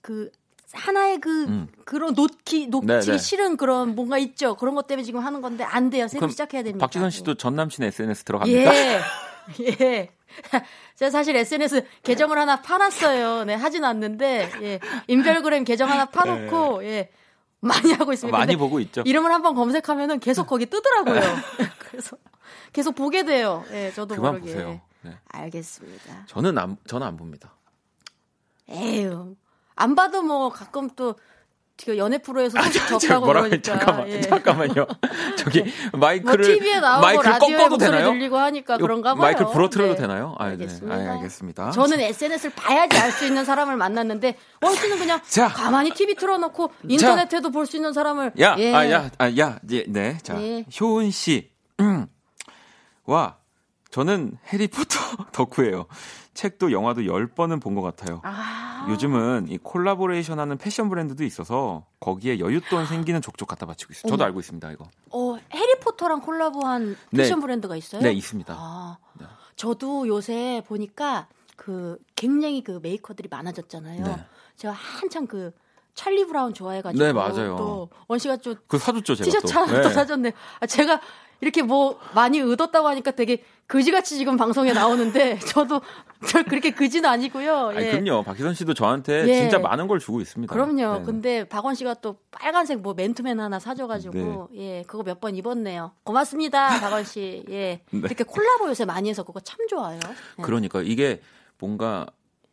Speaker 3: 그 하나의 그 음. 그런 놓기 놓기 네네. 네. 싫은 그런 뭔가 있죠. 그런 것 때문에 지금 하는 건데 안 돼요. 새로 시작해야 됩니다.
Speaker 1: 박지선 씨도 전 남친 SNS 들어갑니까?
Speaker 3: 예. 예. 제가 사실 SNS 계정을 하나 파놨어요. 네, 하진 않는데, 예. 인별그램 계정 하나 파놓고, 네. 예. 많이 하고 있습니다.
Speaker 1: 많이 보고 있죠.
Speaker 3: 이름을 한번 검색하면은 계속 거기 뜨더라고요. 그래서 계속 보게 돼요. 예, 저도
Speaker 1: 그만
Speaker 3: 모르게.
Speaker 1: 보세요.
Speaker 3: 네. 알겠습니다.
Speaker 1: 저는 안, 저는 안 봅니다.
Speaker 3: 에휴, 안 봐도 뭐 가끔 또그 연애 프로에서 소식 적다고 그러니까.
Speaker 1: 잠깐만, 예. 잠깐만요. 저기 마이크를 뭐 TV에 나오고 마이크를
Speaker 3: 꺾어도 되나요? 들리고 하니까 그런가 봐요.
Speaker 1: 마이크 부러뜨려도 네. 되나요? 아, 알겠습니다. 네. 아, 알겠습니다.
Speaker 3: 저는 SNS를 봐야지 알 수 있는 사람을 만났는데 원 씨는 그냥 자, 가만히 TV 틀어놓고 인터넷에도 볼 수 있는 사람을
Speaker 1: 야, 예. 아, 야, 아, 야, 예, 네, 자, 예. 효은 씨, 음. 와, 저는 해리포터 덕후예요. 책도 영화도 10번은 본 것 같아요. 아~ 요즘은 이 콜라보레이션 하는 패션 브랜드도 있어서 거기에 여윳돈 생기는 족족 갖다 바치고 있어요. 저도 어. 알고 있습니다, 이거.
Speaker 3: 어, 해리포터랑 콜라보한 네. 패션 네. 브랜드가 있어요?
Speaker 1: 네, 있습니다. 아, 네.
Speaker 3: 저도 요새 보니까 그 굉장히 그 메이커들이 많아졌잖아요. 네. 제가 한창 그 찰리 브라운 좋아해가지고
Speaker 1: 네 맞아요.
Speaker 3: 또 원씨가 좀 그
Speaker 1: 사줬죠 제가
Speaker 3: 티셔츠 하나 또 네. 사줬네. 아, 제가 이렇게 뭐 많이 얻었다고 하니까 되게 그지같이 지금 방송에 나오는데 저도 저 그렇게 그지는 아니고요.
Speaker 1: 예. 아니, 그럼요. 박희선 씨도 저한테 예. 진짜 많은 걸 주고 있습니다.
Speaker 3: 그럼요. 네. 근데 박원 씨가 또 빨간색 뭐 맨투맨 하나 사줘가지고 네. 예 그거 몇 번 입었네요. 고맙습니다, 박원 씨. 예 네. 이렇게 콜라보 요새 많이 해서 그거 참 좋아요.
Speaker 1: 예. 그러니까 이게 뭔가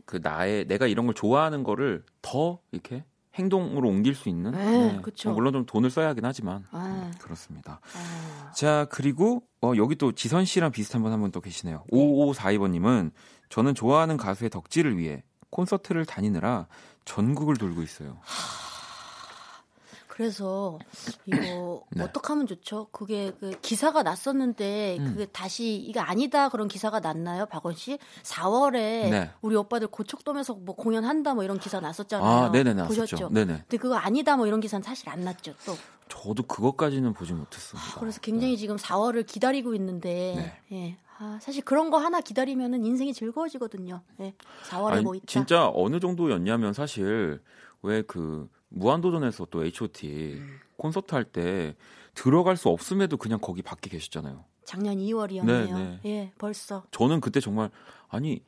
Speaker 1: 그 나의 내가 이런 걸 좋아하는 거를 더 이렇게 행동으로 옮길 수 있는.
Speaker 3: 네, 네. 그렇죠.
Speaker 1: 물론 좀 돈을 써야 하긴 하지만 네, 그렇습니다. 아. 자 그리고 어, 여기 또 지선 씨랑 비슷한 분 한 분 또 계시네요. 5542번님은 저는 좋아하는 가수의 덕질을 위해 콘서트를 다니느라 전국을 돌고 있어요.
Speaker 3: 그래서 이거 네. 어떻게 하면 좋죠? 그게 그 기사가 났었는데 음. 그게 다시 이게 아니다 그런 기사가 났나요, 박원 씨? 4월에 네. 우리 오빠들 고척돔에서 뭐 공연한다 뭐 이런 기사 났었잖아요.
Speaker 1: 아, 네네 보셨죠? 네네.
Speaker 3: 근데 그거 아니다 뭐 이런 기사는 사실 안 났죠, 또.
Speaker 1: 저도 그것까지는 보지 못했습니다.
Speaker 3: 아, 그래서 굉장히 네. 지금 4월을 기다리고 있는데, 네. 예. 아, 사실 그런 거 하나 기다리면은 인생이 즐거워지거든요. 예. 4월에 아니, 뭐 있다.
Speaker 1: 진짜 어느 정도였냐면 사실 왜그 무한도전에서 또 H.O.T. 음. 콘서트 할 때 들어갈 수 없음에도 그냥 거기 밖에 계셨잖아요.
Speaker 3: 작년 2월이었네요. 네, 네. 예, 벌써.
Speaker 1: 저는 그때 정말 아니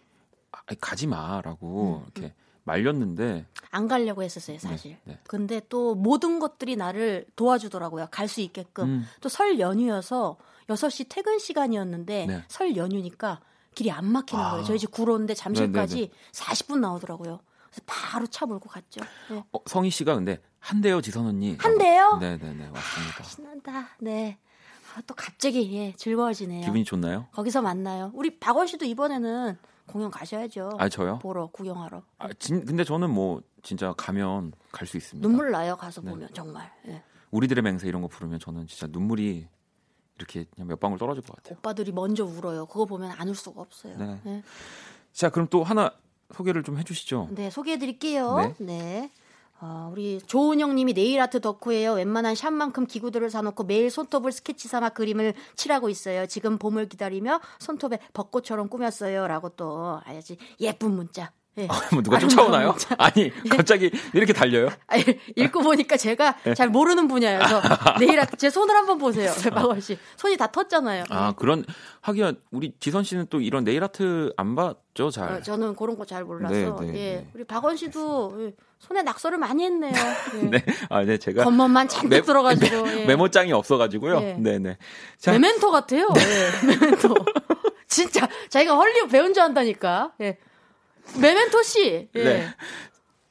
Speaker 1: 가지 마라고 음, 이렇게 음. 말렸는데
Speaker 3: 안 가려고 했었어요, 사실. 네, 네. 근데 또 모든 것들이 나를 도와주더라고요. 갈 수 있게끔. 음. 또설 연휴여서 6시 퇴근 시간이었는데 네. 설 연휴니까 길이 안 막히는 아. 거예요. 저희 집 구로인데 잠실까지 네네네. 40분 나오더라고요. 그래서 바로 차 몰고 갔죠. 네.
Speaker 1: 어, 성희 씨가 근데 한대요 지선 언니.
Speaker 3: 한대요?
Speaker 1: 네네네 맞습니다. 아,
Speaker 3: 신난다. 네. 아, 또 갑자기 예, 즐거워지네요.
Speaker 1: 기분이 좋나요?
Speaker 3: 거기서 만나요. 우리 박원 씨도 이번에는 공연 가셔야죠.
Speaker 1: 아 저요?
Speaker 3: 보러 구경하러.
Speaker 1: 아, 진, 근데 저는 뭐 진짜 가면 갈 수 있습니다.
Speaker 3: 눈물 나요 가서 네. 보면 정말. 예.
Speaker 1: 우리들의 맹세 이런 거 부르면 저는 진짜 눈물이 이렇게 그냥 몇 방울 떨어질 것 같아요.
Speaker 3: 오빠들이 먼저 울어요. 그거 보면 안 울 수가 없어요. 네. 네.
Speaker 1: 자 그럼 또 하나 소개를 좀 해주시죠.
Speaker 3: 네, 소개해드릴게요. 네. 네. 어, 우리 조은영님이 네일 아트 덕후예요. 웬만한 샵만큼 기구들을 사놓고 매일 손톱을 스케치 삼아 그림을 칠하고 있어요. 지금 봄을 기다리며 손톱에 벚꽃처럼 꾸몄어요.라고 또 아야지 예쁜 문자
Speaker 1: 네. 아, 뭐 누가 쫓아오나요? 아니 예. 갑자기 이렇게 달려요?
Speaker 3: 아니, 읽고 보니까 제가 네. 잘 모르는 분야여서 내일 제 손을 한번 보세요, 박원 씨 손이 다 텄잖아요.
Speaker 1: 아 그런 하기야 우리 지선 씨는 또 이런 네일 아트 안 봤죠 잘? 어,
Speaker 3: 저는 그런 거 잘 몰라서 네, 네, 예 네. 우리 박원 씨도 예, 손에 낙서를 많이 했네요. 예.
Speaker 1: 네, 아, 네, 제가
Speaker 3: 겉멋만 잔뜩 메, 들어가지고
Speaker 1: 메, 예. 메모장이 없어가지고요. 네, 네. 네.
Speaker 3: 메멘토 같아요. 예, 메멘토. 진짜 자기가 헐리우드 배운 줄 안다니까. 예. 메멘토 씨. 예. 네.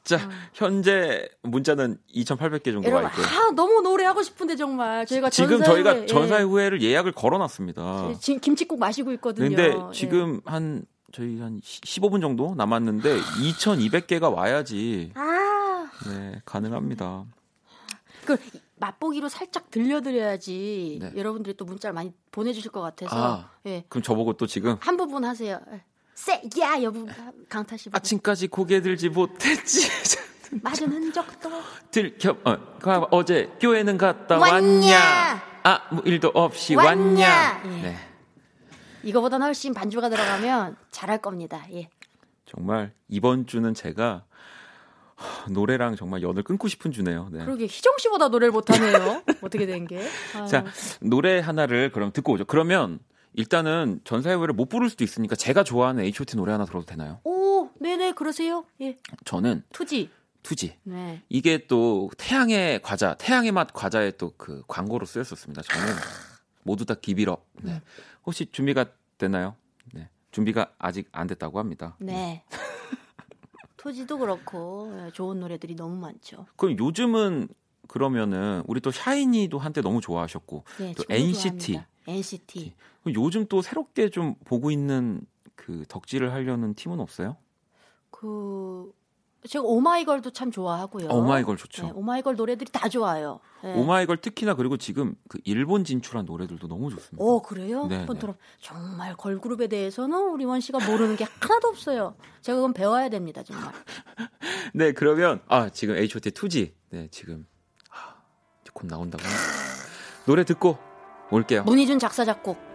Speaker 1: 자, 음. 현재 문자는 2,800개 정도가 여러분, 있고요.
Speaker 3: 아, 너무 노래하고 싶은데 정말 저희가
Speaker 1: 지금 저희가 후예, 전사의 예. 후예를 예약을 걸어놨습니다.
Speaker 3: 지금 김치국 마시고 있거든요.
Speaker 1: 근데 지금 예. 한 저희 한 15분 정도 남았는데 2,200개가 와야지. 아. 네, 가능합니다.
Speaker 3: 그 맛보기로 살짝 들려드려야지 네. 여러분들이 또 문자를 많이 보내주실 것 같아서. 아,
Speaker 1: 예. 그럼 저보고 또 지금
Speaker 3: 한 부분 하세요. 쎄야 여부 강타 씨.
Speaker 1: 아침까지 고개 들지 못했지.
Speaker 3: 맞은 흔적도
Speaker 1: 들켜 어, 어제 교회는 갔다 왔냐? 왔냐? 아무 일도 없이 왔냐? 왔냐? 예. 네.
Speaker 3: 이거보다 훨씬 반주가 들어가면 잘할 겁니다. 예.
Speaker 1: 정말 이번 주는 제가 노래랑 정말 연을 끊고 싶은 주네요. 네.
Speaker 3: 그러게 희정 씨보다 노래를 못하네요. 어떻게 된 게?
Speaker 1: 아유. 자 노래 하나를 그럼 듣고 오죠. 그러면 일단은 전사회를 못 부를 수도 있으니까 제가 좋아하는 H.O.T 노래 하나 들어도 되나요?
Speaker 3: 오, 네네 그러세요. 예.
Speaker 1: 저는
Speaker 3: 투지.
Speaker 1: 투지. 네. 이게 또 태양의 과자, 태양의 맛 과자의 또 그 광고로 쓰였었습니다. 저는 모두 다 기비럽. 네. 음. 혹시 준비가 됐나요? 네. 준비가 아직 안 됐다고 합니다.
Speaker 3: 네. 토지도 그렇고 예, 좋은 노래들이 너무 많죠.
Speaker 1: 그럼 요즘은 그러면은 우리 또 샤이니도 한때 너무 좋아하셨고 네, 또 NCT, 좋아합니다.
Speaker 3: NCT.
Speaker 1: 요즘 또 새롭게 좀 보고 있는 그 덕질을 하려는 팀은 없어요?
Speaker 3: 그 제가 오마이걸도 참 좋아하고요.
Speaker 1: 아, 오마이걸 좋죠.
Speaker 3: 네, 오마이걸 노래들이 다 좋아요.
Speaker 1: 네. 오마이걸 특히나 그리고 지금 그 일본 진출한 노래들도 너무 좋습니다.
Speaker 3: 어 그래요? 네, 한번 네. 들어. 정말 걸그룹에 대해서는 우리 원 씨가 모르는 게 하나도 없어요. 제가 그건 배워야 됩니다 정말.
Speaker 1: 네 그러면 아 지금 H.O.T. 투지 네 지금 아, 곧 나온다고 노래 듣고 올게요.
Speaker 3: 문희준 작사 작곡.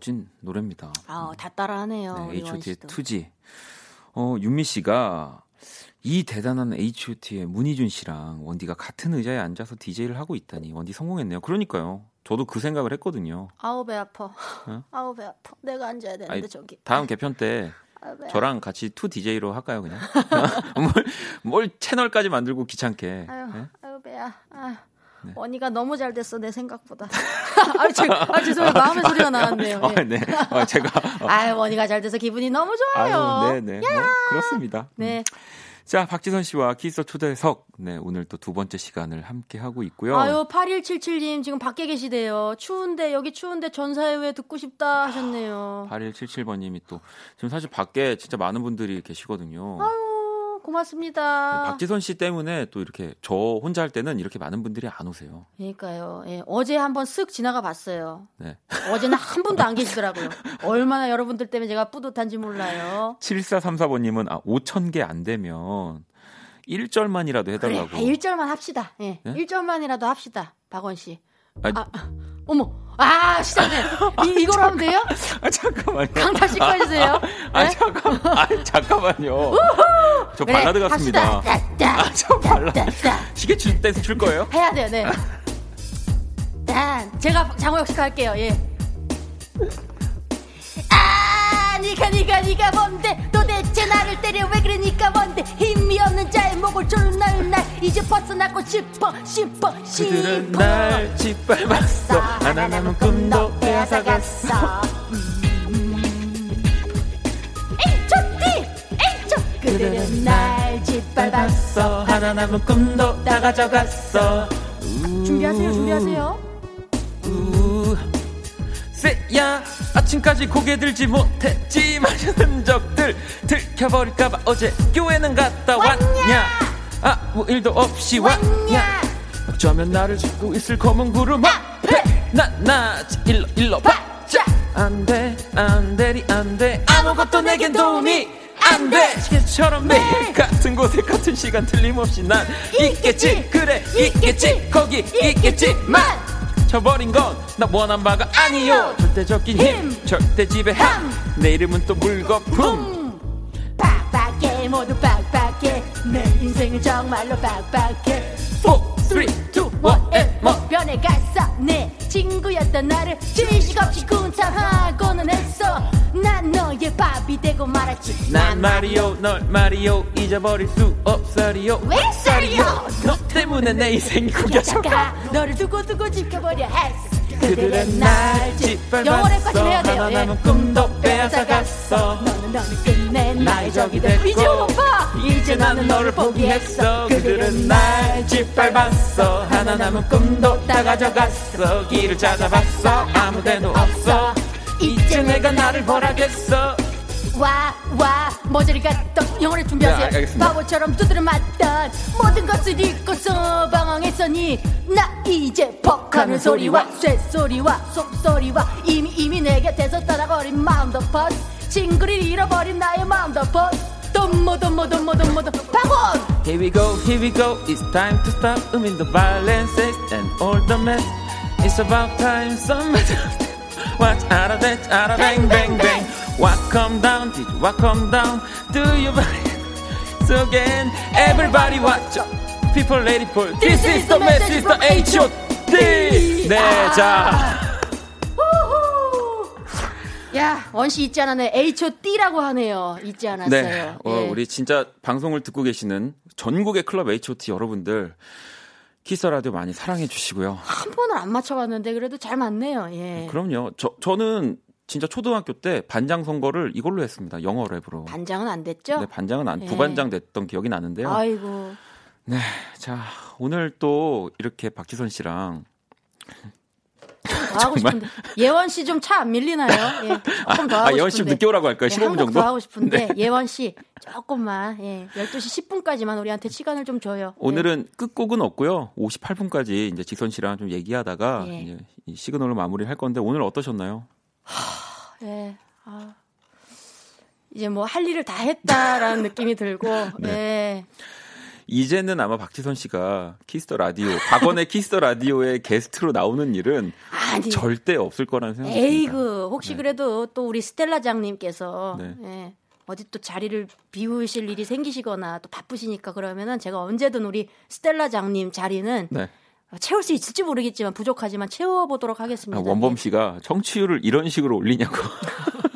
Speaker 1: 멋진 노래입니다.
Speaker 3: 아, 다 따라하네요.
Speaker 1: 네, H.O.T의 투지. 어, 윤미 씨가 이 대단한 H.O.T의 문희준 씨랑 원디가 같은 의자에 앉아서 DJ를 하고 있다니 원디 성공했네요. 그러니까요. 저도 그 생각을 했거든요.
Speaker 3: 아우 배 아파. 어? 아우 배 아파. 내가 앉아야 되는데 아니, 저기.
Speaker 1: 다음 개편 때 저랑 같이 two DJ로 할까요 그냥? 뭘, 뭘 채널까지 만들고 귀찮게.
Speaker 3: 아유, 네? 아유 배야. 아. 네. 원희가 너무 잘 됐어 내 생각보다. 아, 제, 아 죄송해요 마음의 소리가 나왔네요. 어,
Speaker 1: 네. 네. 어, 제가.
Speaker 3: 어. 아 원희가 잘 돼서 기분이 너무 좋아요.
Speaker 1: 네네. 네. 뭐, 그렇습니다. 네. 음. 자, 박지선 씨와 키스 초대석. 네, 오늘 또 두 번째 시간을 함께 하고 있고요.
Speaker 3: 아유, 8177님 지금 밖에 계시대요. 추운데 여기 추운데 전사의 왜 듣고 싶다 하셨네요.
Speaker 1: 8177번 님이 또 지금 사실 밖에 진짜 많은 분들이 계시거든요.
Speaker 3: 아유, 고맙습니다.
Speaker 1: 네, 박지선 씨 때문에 또 이렇게 저 혼자 할 때는 이렇게 많은 분들이 안 오세요.
Speaker 3: 그러니까요. 예, 어제 한번 쓱 지나가 봤어요. 네. 어제는 한 분도 안 계시더라고요. 얼마나 여러분들 때문에 제가 뿌듯한지 몰라요.
Speaker 1: 7434번님은 아, 5천 개 안 되면 1절만이라도 해달라고.
Speaker 3: 그래, 1절만 합시다. 예. 네? 1절만이라도 합시다. 박원 씨. 아, 아 어머. 아, 시작네. 이, 이걸 하면 돼요?
Speaker 1: 아, 잠깐만요.
Speaker 3: 강타 씨 꺼주세요.
Speaker 1: 아, 네? 잠깐, 아, 잠깐만요. 저 발라드 같습니다. 아, 저 발라드. 시계 줄 댄스 출 거예요?
Speaker 3: 해야 돼요, 네. 제가 장우혁 씨 할게요, 예. 니가 니가 니가 뭔데 도대체 나를 때려 왜 그래 니가 뭔데 힘이 없는 자의 목을 졸날 날 이제 벗어나고 싶어 싶어 싶어
Speaker 1: 그들은 날 짓밟았어. 하나 남은 꿈도 빼앗아갔어.
Speaker 3: 그들은 날 짓밟았어.
Speaker 1: 하나 남은 꿈도 다 가져갔어.
Speaker 3: 준비하세요 준비하세요
Speaker 1: 쎄야 아침까지 고개 들지 못했지 마신 흔적들 들켜버릴까봐 어제 교회는 갔다 왔냐? 아무 일도 없이 왔냐? 어쩌면 나를 짓고 있을 검은 구름 앞에? 나나 일러 일러 받자. 안돼 안돼리 안돼. 아무것도 내겐 도움이 안돼. 시계처럼 매일 같은 곳에 같은 시간 틀림없이 난 있겠지. 그래 있겠지. 거기 있겠지만 쳐버린 건 나 원한 바가 아니요. 절대 적긴 힘 절대 지배함. 내 이름은 또 물거품.
Speaker 3: 빡빡해 모두 빡빡해. 내 인생은 정말로 빡빡해. 4, 3, 2, 1에 뭐 변해갔어 내 친구였던 나를 지식 없이 군탕하고는 했어. 난 너의 밥이 되고 말았지.
Speaker 1: 난 마리오 널 마리오 잊어버릴 수 없어리요.
Speaker 3: 왜 썰이요?
Speaker 1: 너 때문에 내 인생이 구겨져가
Speaker 3: 너를 두고 두고 지켜보려 했어
Speaker 1: 그들은 날 짓밟았어. 하나 남은 꿈도 빼앗아갔어.
Speaker 3: 너는 너는 끝내 나의 적이 됐고 이제 오빠
Speaker 1: 이제 나는 너를 포기했어. 그들은 날 짓밟았어. 하나 남은 꿈도 다 가져갔어. 길을 찾아봤어. 아무 데도 없어. 이제 내가 나를 벌하겠어
Speaker 3: 와, 와, 모조리가 떡 영어를 준비하세요. 네, 바보처럼 두드려 맞던 모든 것을 잊고서 방황했으니 나 이제 퍽하는 소리와 쇠소리와 속소리와 이미 이미 내 곁에서 떠나버린 마음도 퍼스 친구를 잃어버린 나의 마음도 퍼스 덤모 덤모 덤모 덤모 덤 방원
Speaker 1: Here we go, here we go. It's time to stop. I mean the violences and all the mess. It's about time some Watch out of that, out of bang bang bang What come down, did what come down Do you believe once again. Everybody watch out. People ready for this is the message from H.O.T. 네, 자.
Speaker 3: 야, 원씨 잊지 않았네. H.O.T라고 하네요. 잊지 않았어요. 네.
Speaker 1: 어, 예. 우리 진짜 방송을 듣고 계시는 전국의 클럽 H.O.T 여러분들 키스 라디오 많이 사랑해 주시고요.
Speaker 3: 한 번은 안 맞춰봤는데 그래도 잘 맞네요. 예.
Speaker 1: 그럼요. 저 저는 진짜 초등학교 때 반장 선거를 이걸로 했습니다. 영어 랩으로.
Speaker 3: 반장은 안 됐죠?
Speaker 1: 네, 반장은 안, 예. 부반장 됐던 기억이 나는데요.
Speaker 3: 아이고.
Speaker 1: 네. 자, 오늘 또 이렇게 박지선 씨랑
Speaker 3: 더 하고 싶은데 예원 씨 좀 차 안 밀리나요? 예. 조금 더 아, 하고 아,
Speaker 1: 예원
Speaker 3: 씨
Speaker 1: 늦게 오라고 할까요? 예, 15분 정도? 더
Speaker 3: 하고 싶은데 네. 예원 씨 조금만 예. 12시 10분까지만 우리한테 시간을 좀 줘요.
Speaker 1: 오늘은 예. 끝곡은 없고요. 58분까지 이제 지선 씨랑 좀 얘기하다가 예. 이제 시그널로 마무리할 건데 오늘 어떠셨나요?
Speaker 3: 하, 예. 아. 이제 뭐 할 일을 다 했다라는 느낌이 들고 네. 예.
Speaker 1: 이제는 아마 박지선 씨가 Kiss the Radio, 박원의 Kiss the Radio의 게스트로 나오는 일은 아니, 절대 없을 거라는 생각이 듭니다.
Speaker 3: 에이그, 혹시 네. 그래도 또 우리 스텔라 장님께서 네. 예, 어디 또 자리를 비우실 일이 생기시거나 또 바쁘시니까 그러면은 제가 언제든 우리 스텔라 장님 자리는 네. 채울 수 있을지 모르겠지만 부족하지만 채워보도록 하겠습니다.
Speaker 1: 아, 원범 씨가 청취율을 이런 식으로 올리냐고.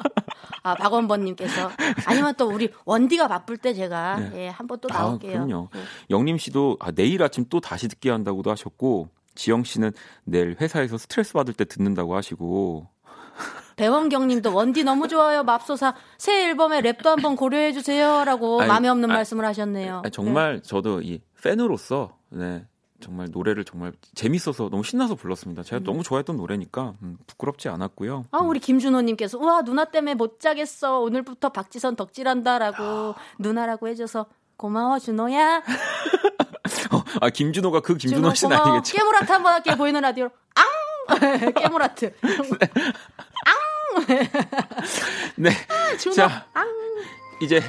Speaker 3: 아, 박원번님께서 아니면 또 우리 원디가 바쁠 때 제가 네. 예, 한번 또 아, 나올게요. 아,
Speaker 1: 그럼요. 네. 영림 씨도 아, 내일 아침 또 다시 듣게 한다고도 하셨고 지영 씨는 내일 회사에서 스트레스 받을 때 듣는다고 하시고
Speaker 3: 배원경님도 원디 너무 좋아요 맙소사 새 앨범에 랩도 한번 고려해 주세요라고 마음에 없는 아, 말씀을 하셨네요.
Speaker 1: 아니, 정말 네. 저도 이 팬으로서 네, 정말 노래를 정말 재밌어서 너무 신나서 불렀습니다. 제가 음. 너무 좋아했던 노래니까 음, 부끄럽지 않았고요.
Speaker 3: 아 우리 김준호님께서 우와 누나 때문에 못 자겠어 오늘부터 박지선 덕질한다라고 누나라고 해줘서 고마워 준호야.
Speaker 1: 어, 아 김준호가 그 김준호 씨는 아니겠죠?
Speaker 3: 깨물하트 한번 할게 보이는 라디오로 앙 깨물하트. 앙.
Speaker 1: 네. 아, 준호. 자 앙. 이제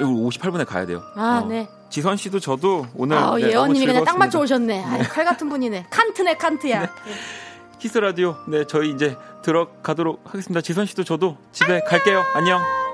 Speaker 1: 58분에 가야 돼요.
Speaker 3: 아, 어. 네.
Speaker 1: 지선 씨도 저도 오늘
Speaker 3: 아, 네, 예원님이 그냥 딱 맞춰 오셨네. 네. 칼 같은 분이네. 칸트네 칸트야. 네.
Speaker 1: 키스 라디오. 네, 저희 이제 들어가도록 하겠습니다. 지선 씨도 저도 집에 안녕. 갈게요. 안녕.